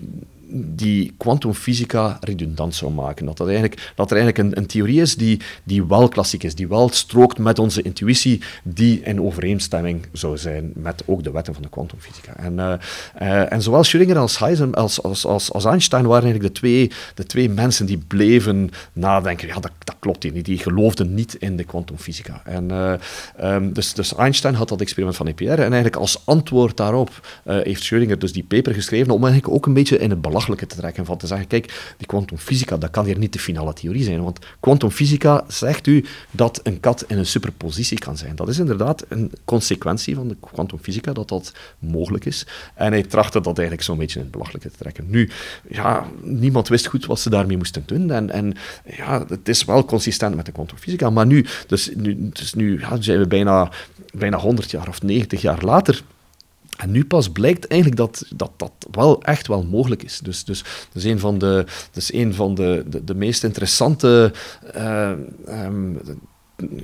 die kwantumfysica redundant zou maken. Dat, dat, eigenlijk, dat er eigenlijk een, een, theorie is die, die wel klassiek is, die wel strookt met onze intuïtie, die in overeenstemming zou zijn met ook de wetten van de kwantumfysica. En, uh, uh, en zowel Schrödinger als, Heisen, als, als, als, Einstein waren eigenlijk de twee, de twee mensen die bleven nadenken. Ja, dat, dat klopt hier niet. Die geloofden niet in de kwantumfysica. En, uh, um, dus, dus Einstein had dat experiment van EPR en eigenlijk als antwoord daarop heeft Schrödinger dus die paper geschreven om eigenlijk ook een beetje in het belang belachelijke te trekken. Van te zeggen, kijk, die kwantumfysica, dat kan hier niet de finale theorie zijn. Want kwantumfysica zegt u dat een kat in een superpositie kan zijn. Dat is inderdaad een consequentie van de kwantumfysica, dat dat mogelijk is. En hij trachtte dat eigenlijk zo'n beetje in het belachelijke te trekken. Nu, ja, niemand wist goed wat ze daarmee moesten doen. En, en ja, het is wel consistent met de kwantumfysica. Maar nu, dus nu, dus nu ja, zijn we bijna, bijna 100 jaar of 90 jaar later en nu pas blijkt eigenlijk dat dat, dat wel echt wel mogelijk is. Dus, dus dat is een van de, dat is een van de, de, de meest interessante uh, um,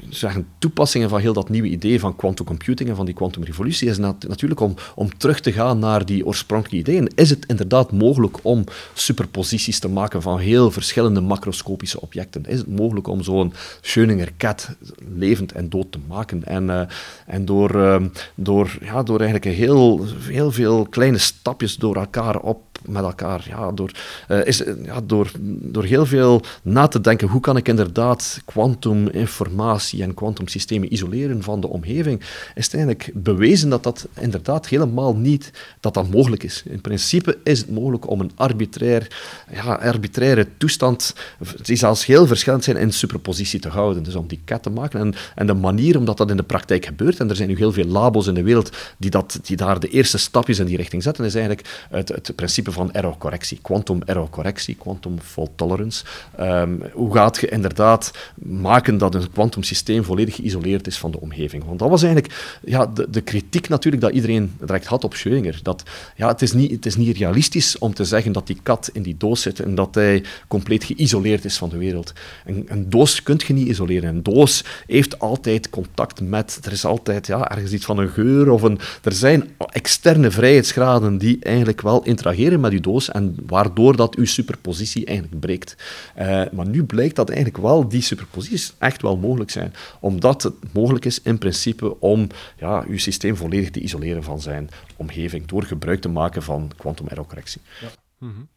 zeggen, toepassingen van heel dat nieuwe idee van quantum computing en van die quantum revolutie is natuurlijk om, om terug te gaan naar die oorspronkelijke ideeën. Is het inderdaad mogelijk om superposities te maken van heel verschillende macroscopische objecten? Is het mogelijk om zo'n Schrödinger cat levend en dood te maken? En, uh, en door, uh, door, ja, door eigenlijk heel, heel veel kleine stapjes door elkaar op met elkaar. Ja, door, uh, is, ja, door, door heel veel na te denken, hoe kan ik inderdaad kwantuminformatie en kwantumsystemen isoleren van de omgeving, is het eigenlijk bewezen dat dat inderdaad helemaal niet dat dat mogelijk is. In principe is het mogelijk om een arbitrair, ja, arbitraire toestand, die zelfs heel verschillend zijn, in superpositie te houden. Dus om die cat te maken. En, en de manier omdat dat in de praktijk gebeurt, en er zijn nu heel veel labos in de wereld die, dat, die daar de eerste stapjes in die richting zetten, is eigenlijk het, het principe van errorcorrectie, quantum errorcorrectie, quantum fault tolerance. Um, hoe gaat je inderdaad maken dat een kwantumsysteem volledig geïsoleerd is van de omgeving? Want dat was eigenlijk ja, de, de kritiek natuurlijk dat iedereen direct had op Schrödinger. Dat ja, het, is niet, het is niet realistisch om te zeggen dat die kat in die doos zit en dat hij compleet geïsoleerd is van de wereld. Een, een doos kun je niet isoleren. Een doos heeft altijd contact met, er is altijd ja, ergens iets van een geur of een, er zijn externe vrijheidsgraden die eigenlijk wel interageren met je doos en waardoor dat uw superpositie eigenlijk breekt. Uh, maar nu blijkt dat eigenlijk wel die superposities echt wel mogelijk zijn, omdat het mogelijk is in principe om ja, uw systeem volledig te isoleren van zijn omgeving door gebruik te maken van quantum error correctie. Ja. -hmm.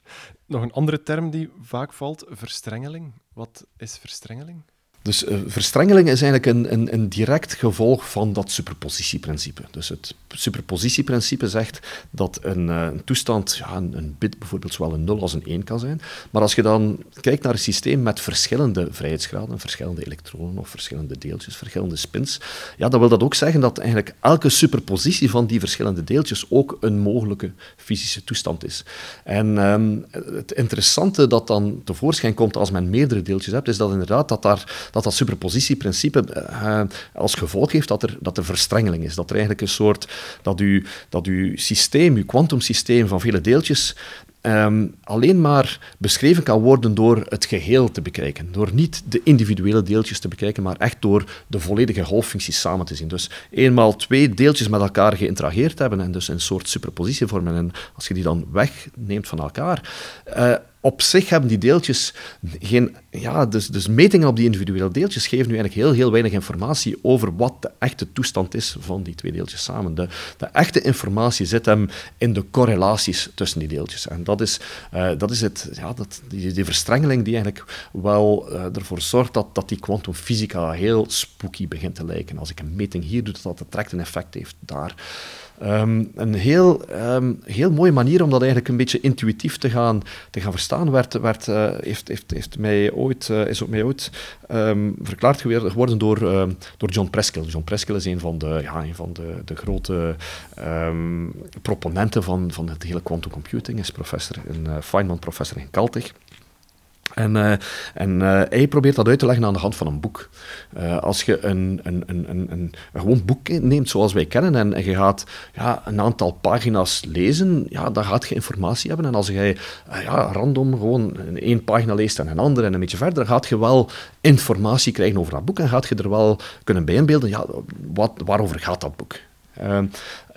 Nog een andere term die vaak valt, verstrengeling. Wat is verstrengeling? Dus uh, verstrengeling is eigenlijk een, een, een, direct gevolg van dat superpositieprincipe. Dus het superpositieprincipe zegt dat een, uh, een toestand, ja, een, bit bijvoorbeeld, zowel een 0 als een 1 kan zijn. Maar als je dan kijkt naar een systeem met verschillende vrijheidsgraden, verschillende elektronen of verschillende deeltjes, verschillende spins, ja, dan wil dat ook zeggen dat eigenlijk elke superpositie van die verschillende deeltjes ook een mogelijke fysische toestand is. En um, het interessante dat dan tevoorschijn komt als men meerdere deeltjes hebt, is dat inderdaad dat daar, dat, dat superpositieprincipe uh, als gevolg heeft dat er, dat er verstrengeling is. Dat er eigenlijk een soort, dat u, dat uw systeem, uw kwantumsysteem van vele deeltjes, um, alleen maar beschreven kan worden door het geheel te bekijken. Door niet de individuele deeltjes te bekijken, maar echt door de volledige golffuncties samen te zien. Dus eenmaal twee deeltjes met elkaar geïnterageerd hebben en dus een soort superpositie vormen. En als je die dan wegneemt van elkaar, uh, op zich hebben die deeltjes geen... Ja, dus, dus metingen op die individuele deeltjes geven nu eigenlijk heel, heel weinig informatie over wat de echte toestand is van die twee deeltjes samen. De, de echte informatie zit hem in de correlaties tussen die deeltjes. En dat is, uh, dat is het, ja, dat, die, die verstrengeling die eigenlijk wel uh, ervoor zorgt dat, dat die kwantumfysica heel spooky begint te lijken. Als ik een meting hier doe, dat het direct een effect heeft daar. Um, een heel, um, heel mooie manier om dat eigenlijk een beetje intuïtief te gaan, te gaan verstaan werd, werd, uh, heeft, heeft, heeft mij ooit, uh, is ook mij ooit um, verklaard geworden door, door John Preskill. John Preskill is een van de, ja, een van de, de grote proponenten van, van het hele quantum computing. is professor, een uh, Feynman professor in Caltech. En, uh, en uh, hij probeert dat uit te leggen aan de hand van een boek. Uh, als je een, een, een, een, gewoon boek neemt zoals wij kennen en, je gaat ja, een aantal pagina's lezen, ja, dan gaat je informatie hebben. En als jij ja, random gewoon één pagina leest en een andere en een beetje verder, gaat je wel informatie krijgen over dat boek en gaat je er wel kunnen bijinbeelden, ja, wat, waarover gaat dat boek? Uh,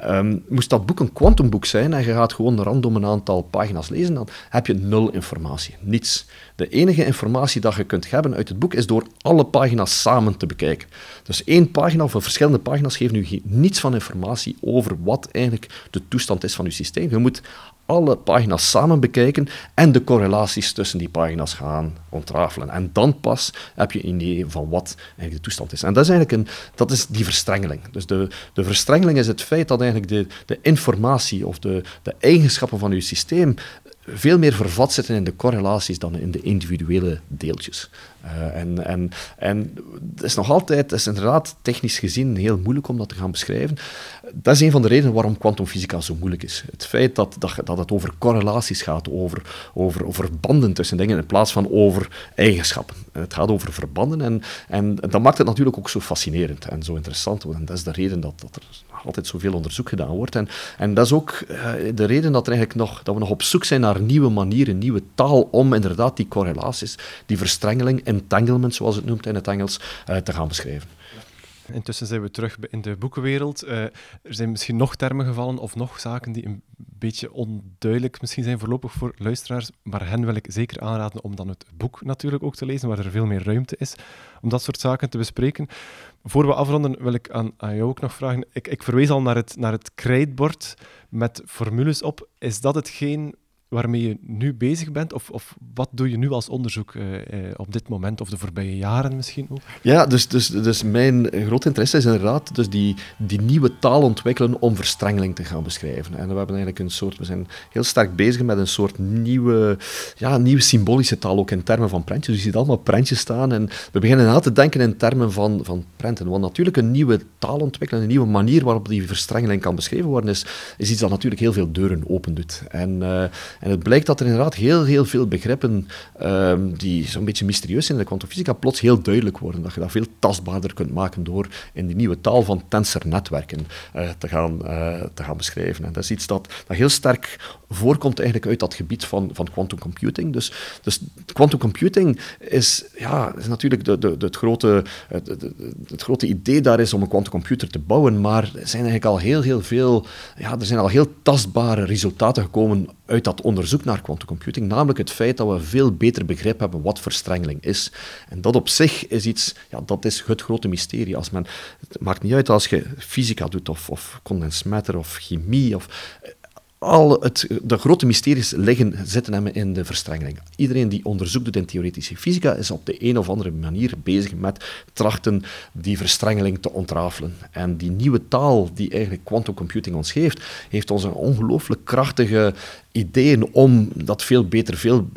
um, moest dat boek een quantumboek zijn en je gaat gewoon random een aantal pagina's lezen, dan heb je nul informatie, niets. De enige informatie dat je kunt hebben uit het boek is door alle pagina's samen te bekijken. Dus één pagina of verschillende pagina's geven u niets van informatie over wat eigenlijk de toestand is van uw systeem. Je moet alle pagina's samen bekijken en de correlaties tussen die pagina's gaan ontrafelen. En dan pas heb je een idee van wat eigenlijk de toestand is. En dat is eigenlijk een, dat is die verstrengeling. Dus de, de verstrengeling is het feit dat eigenlijk de, de informatie of de, de eigenschappen van je systeem veel meer vervat zitten in de correlaties dan in de individuele deeltjes. Uh, en, en, en het is nog altijd, is inderdaad technisch gezien heel moeilijk om dat te gaan beschrijven. Dat is een van de redenen waarom kwantumfysica zo moeilijk is. Het feit dat, dat, dat het over correlaties gaat, over, over, over tussen dingen, in plaats van over eigenschappen. Het gaat over verbanden en, en dat maakt het natuurlijk ook zo fascinerend en zo interessant. En dat is de reden dat, dat er altijd zoveel onderzoek gedaan wordt. En, en dat is ook uh, de reden dat, er eigenlijk nog, dat we nog op zoek zijn naar nieuwe manieren, nieuwe taal om inderdaad die correlaties, die verstrengeling, entanglement zoals het noemt in het Engels, uh, te gaan beschrijven. Intussen zijn we terug in de boekenwereld. Uh, er zijn misschien nog termen gevallen of nog zaken die een beetje onduidelijk misschien zijn voorlopig voor luisteraars, maar hen wil ik zeker aanraden om dan het boek natuurlijk ook te lezen, waar er veel meer ruimte is om dat soort zaken te bespreken. Voor we afronden wil ik aan, aan jou ook nog vragen. Ik, ik verwees al naar het, naar het krijtbord met formules op. Is dat hetgeen waarmee je nu bezig bent? Of, of wat doe je nu als onderzoek uh, uh, op dit moment, of de voorbije jaren misschien ook? Ja, dus, dus, dus mijn groot interesse is inderdaad dus die, die nieuwe taal ontwikkelen om verstrengeling te gaan beschrijven. En we hebben eigenlijk een soort, we zijn heel sterk bezig met een soort nieuwe, ja, nieuwe symbolische taal, ook in termen van prentjes. Dus je ziet allemaal prentjes staan en we beginnen na te denken in termen van, van prenten. Want natuurlijk een nieuwe taal ontwikkelen, een nieuwe manier waarop die verstrengeling kan beschreven worden, is, is iets dat natuurlijk heel veel deuren opendoet. En, uh, en het blijkt dat er inderdaad heel, heel veel begrippen um, die zo'n beetje mysterieus zijn in de kwantumfysica plots heel duidelijk worden. Dat je dat veel tastbaarder kunt maken door in die nieuwe taal van tensornetwerken uh, te, gaan, uh, te gaan beschrijven. En dat is iets dat, dat heel sterk voorkomt eigenlijk uit dat gebied van, van quantum computing. Dus, dus quantum computing is, ja, is natuurlijk de, de, het, grote, het, het, grote idee daar is om een quantumcomputer te bouwen, maar er zijn eigenlijk al heel, heel veel, ja, er zijn al heel tastbare resultaten gekomen uit dat onderzoek naar quantum computing, namelijk het feit dat we veel beter begrip hebben wat verstrengeling is. En dat op zich is iets, ja, dat is het grote mysterie. Als men, het maakt niet uit als je fysica doet of, of condensed matter of chemie of al het, de grote mysteries liggen, zitten hem in de verstrengeling. Iedereen die onderzoek doet in theoretische fysica is op de een of andere manier bezig met trachten die verstrengeling te ontrafelen. En die nieuwe taal die eigenlijk quantum computing ons geeft, heeft ons een ongelooflijk krachtige ideeën om dat veel beter, veel,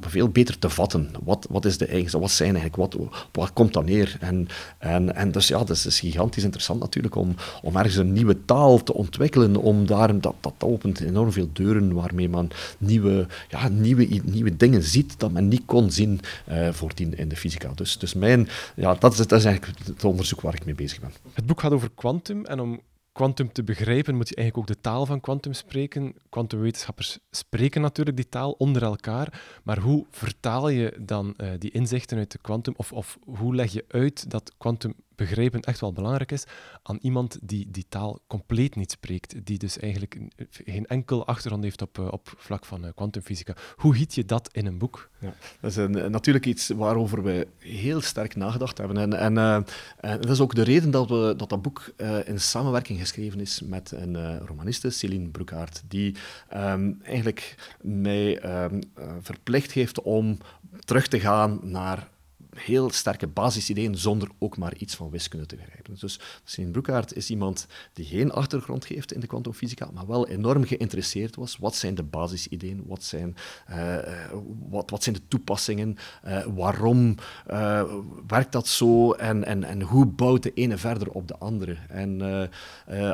veel beter te vatten. Wat, wat is de eigenschap? Wat zijn eigenlijk? Wat, wat komt dan neer? En, en, en dus ja, dat is gigantisch interessant natuurlijk om, om ergens een nieuwe taal te ontwikkelen, om daar, dat, dat opent enorm veel deuren waarmee man nieuwe, ja, nieuwe, nieuwe dingen ziet dat men niet kon zien uh, voordien in de fysica. Dus, dus mijn, ja, dat, is, dat is eigenlijk het onderzoek waar ik mee bezig ben. Het boek gaat over kwantum en om quantum te begrijpen, moet je eigenlijk ook de taal van quantum spreken. Quantumwetenschappers spreken natuurlijk die taal onder elkaar, maar hoe vertaal je dan uh, die inzichten uit de quantum, of, of hoe leg je uit dat quantum begrijpen echt wel belangrijk is aan iemand die die taal compleet niet spreekt, die dus eigenlijk geen enkel achtergrond heeft op, uh, op vlak van kwantumfysica. Hoe giet je dat in een boek? Ja, dat is een, natuurlijk iets waarover we heel sterk nagedacht hebben. En, en, en dat is ook de reden dat we, dat, dat boek in samenwerking geschreven is met een uh, romaniste, Céline Broekaert, die um, eigenlijk mij um, verplicht heeft om terug te gaan naar heel sterke basisideeën zonder ook maar iets van wiskunde te begrijpen. Dus Sien Broekaert is iemand die geen achtergrond heeft in de kwantumfysica, maar wel enorm geïnteresseerd was. Wat zijn de basisideeën? Wat zijn, uh, wat, wat zijn de toepassingen? Uh, waarom werkt dat zo? En, en, en hoe bouwt de ene verder op de andere? En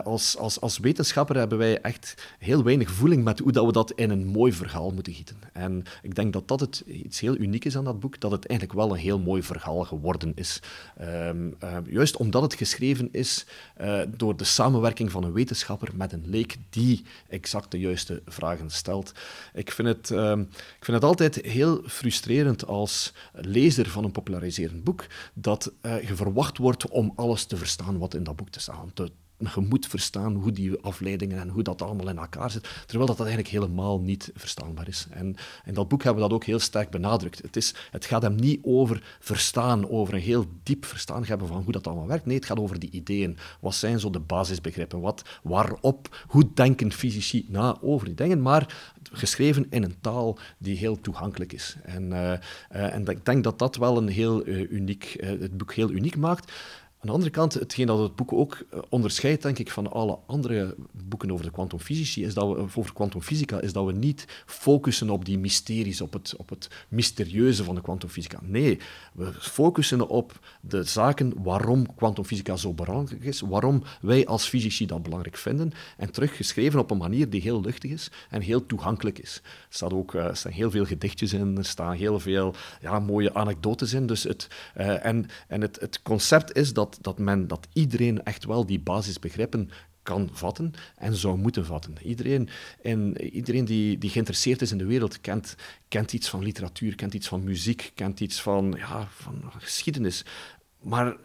als, als, als wetenschapper hebben wij echt heel weinig voeling met hoe dat we dat in een mooi verhaal moeten gieten. En ik denk dat dat het, iets heel uniek is aan dat boek, dat het eigenlijk wel een heel mooi mooi verhaal geworden is. Um, uh, juist omdat het geschreven is uh, door de samenwerking van een wetenschapper met een leek die exact de juiste vragen stelt. Ik vind het, um, ik vind het altijd heel frustrerend als lezer van een populariserend boek dat je verwacht wordt om alles te verstaan wat in dat boek te staan. Je moet verstaan hoe die afleidingen en hoe dat allemaal in elkaar zit, terwijl dat, dat eigenlijk helemaal niet verstaanbaar is. En in dat boek hebben we dat ook heel sterk benadrukt. Het, is, het gaat hem niet over verstaan, over een heel diep verstaan hebben van hoe dat allemaal werkt. Nee, het gaat over die ideeën. Wat zijn zo de basisbegrippen? Wat, waarop, hoe denken fysici na over die dingen? Maar geschreven in een taal die heel toegankelijk is. En, uh, uh, en ik denk dat dat wel een heel uh, uniek, het boek heel uniek maakt. Aan de andere kant, hetgeen dat het boek ook eh, onderscheidt, denk ik, van alle andere boeken over de kwantumfysici, is dat we, over kwantumfysica, is dat we niet focussen op die mysteries, op het, op het mysterieuze van de kwantumfysica. Nee, we focussen op de zaken waarom kwantumfysica zo belangrijk is, waarom wij als fysici dat belangrijk vinden, en teruggeschreven op een manier die heel luchtig is en heel toegankelijk is. Er, staat ook, uh, er staan heel veel gedichtjes in, er staan heel veel ja, mooie anekdotes in, dus het, uh, en, en het, het concept is dat dat, men, dat iedereen echt wel die basisbegrippen kan vatten en zou moeten vatten. Iedereen, en iedereen die, die geïnteresseerd is in de wereld kent, kent iets van literatuur, kent iets van muziek, kent iets van, ja, van geschiedenis. Maar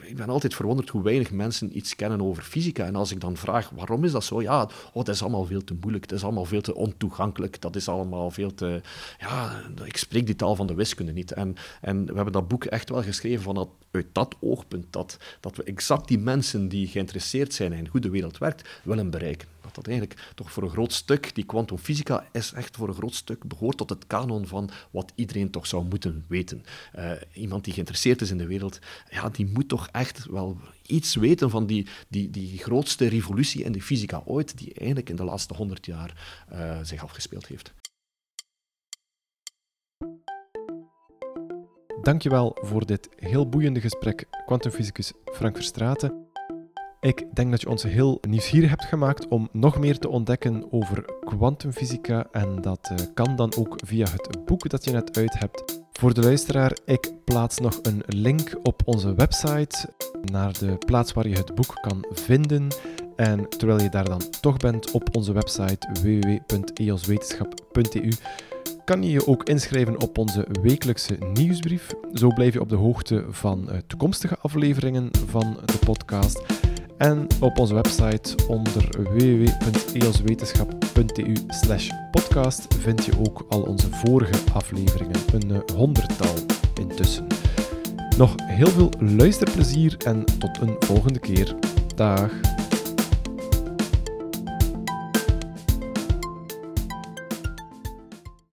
ik ben altijd verwonderd hoe weinig mensen iets kennen over fysica. En als ik dan vraag waarom is dat zo, ja, oh, het is allemaal veel te moeilijk, het is allemaal veel te ontoegankelijk, dat is allemaal veel te. Ja, ik spreek die taal van de wiskunde niet. En, en we hebben dat boek echt wel geschreven vanuit uit dat oogpunt, dat, dat we exact die mensen die geïnteresseerd zijn in hoe de wereld werkt, willen bereiken. Dat dat eigenlijk toch voor een groot stuk, die kwantumfysica is echt voor een groot stuk behoort tot het kanon van wat iedereen toch zou moeten weten. Uh, iemand die geïnteresseerd is in de wereld, ja, die moet toch echt wel iets weten van die, die, die grootste revolutie in de fysica ooit, die eigenlijk in de laatste honderd jaar uh, zich afgespeeld heeft. Dankjewel voor dit heel boeiende gesprek, kwantumfysicus Frank Verstraeten. Ik denk dat je ons heel nieuwsgierig hebt gemaakt om nog meer te ontdekken over kwantumfysica en dat uh, kan dan ook via het boek dat je net uit hebt. Voor de luisteraar, ik plaats nog een link op onze website naar de plaats waar je het boek kan vinden. En terwijl je daar dan toch bent op onze website www.eoswetenschap.eu kan je je ook inschrijven op onze wekelijkse nieuwsbrief. Zo blijf je op de hoogte van uh, toekomstige afleveringen van de podcast. En op onze website onder www.eoswetenschap.eu podcast vind je ook al onze vorige afleveringen, een honderdtal intussen. Nog heel veel luisterplezier en tot een volgende keer. Dag!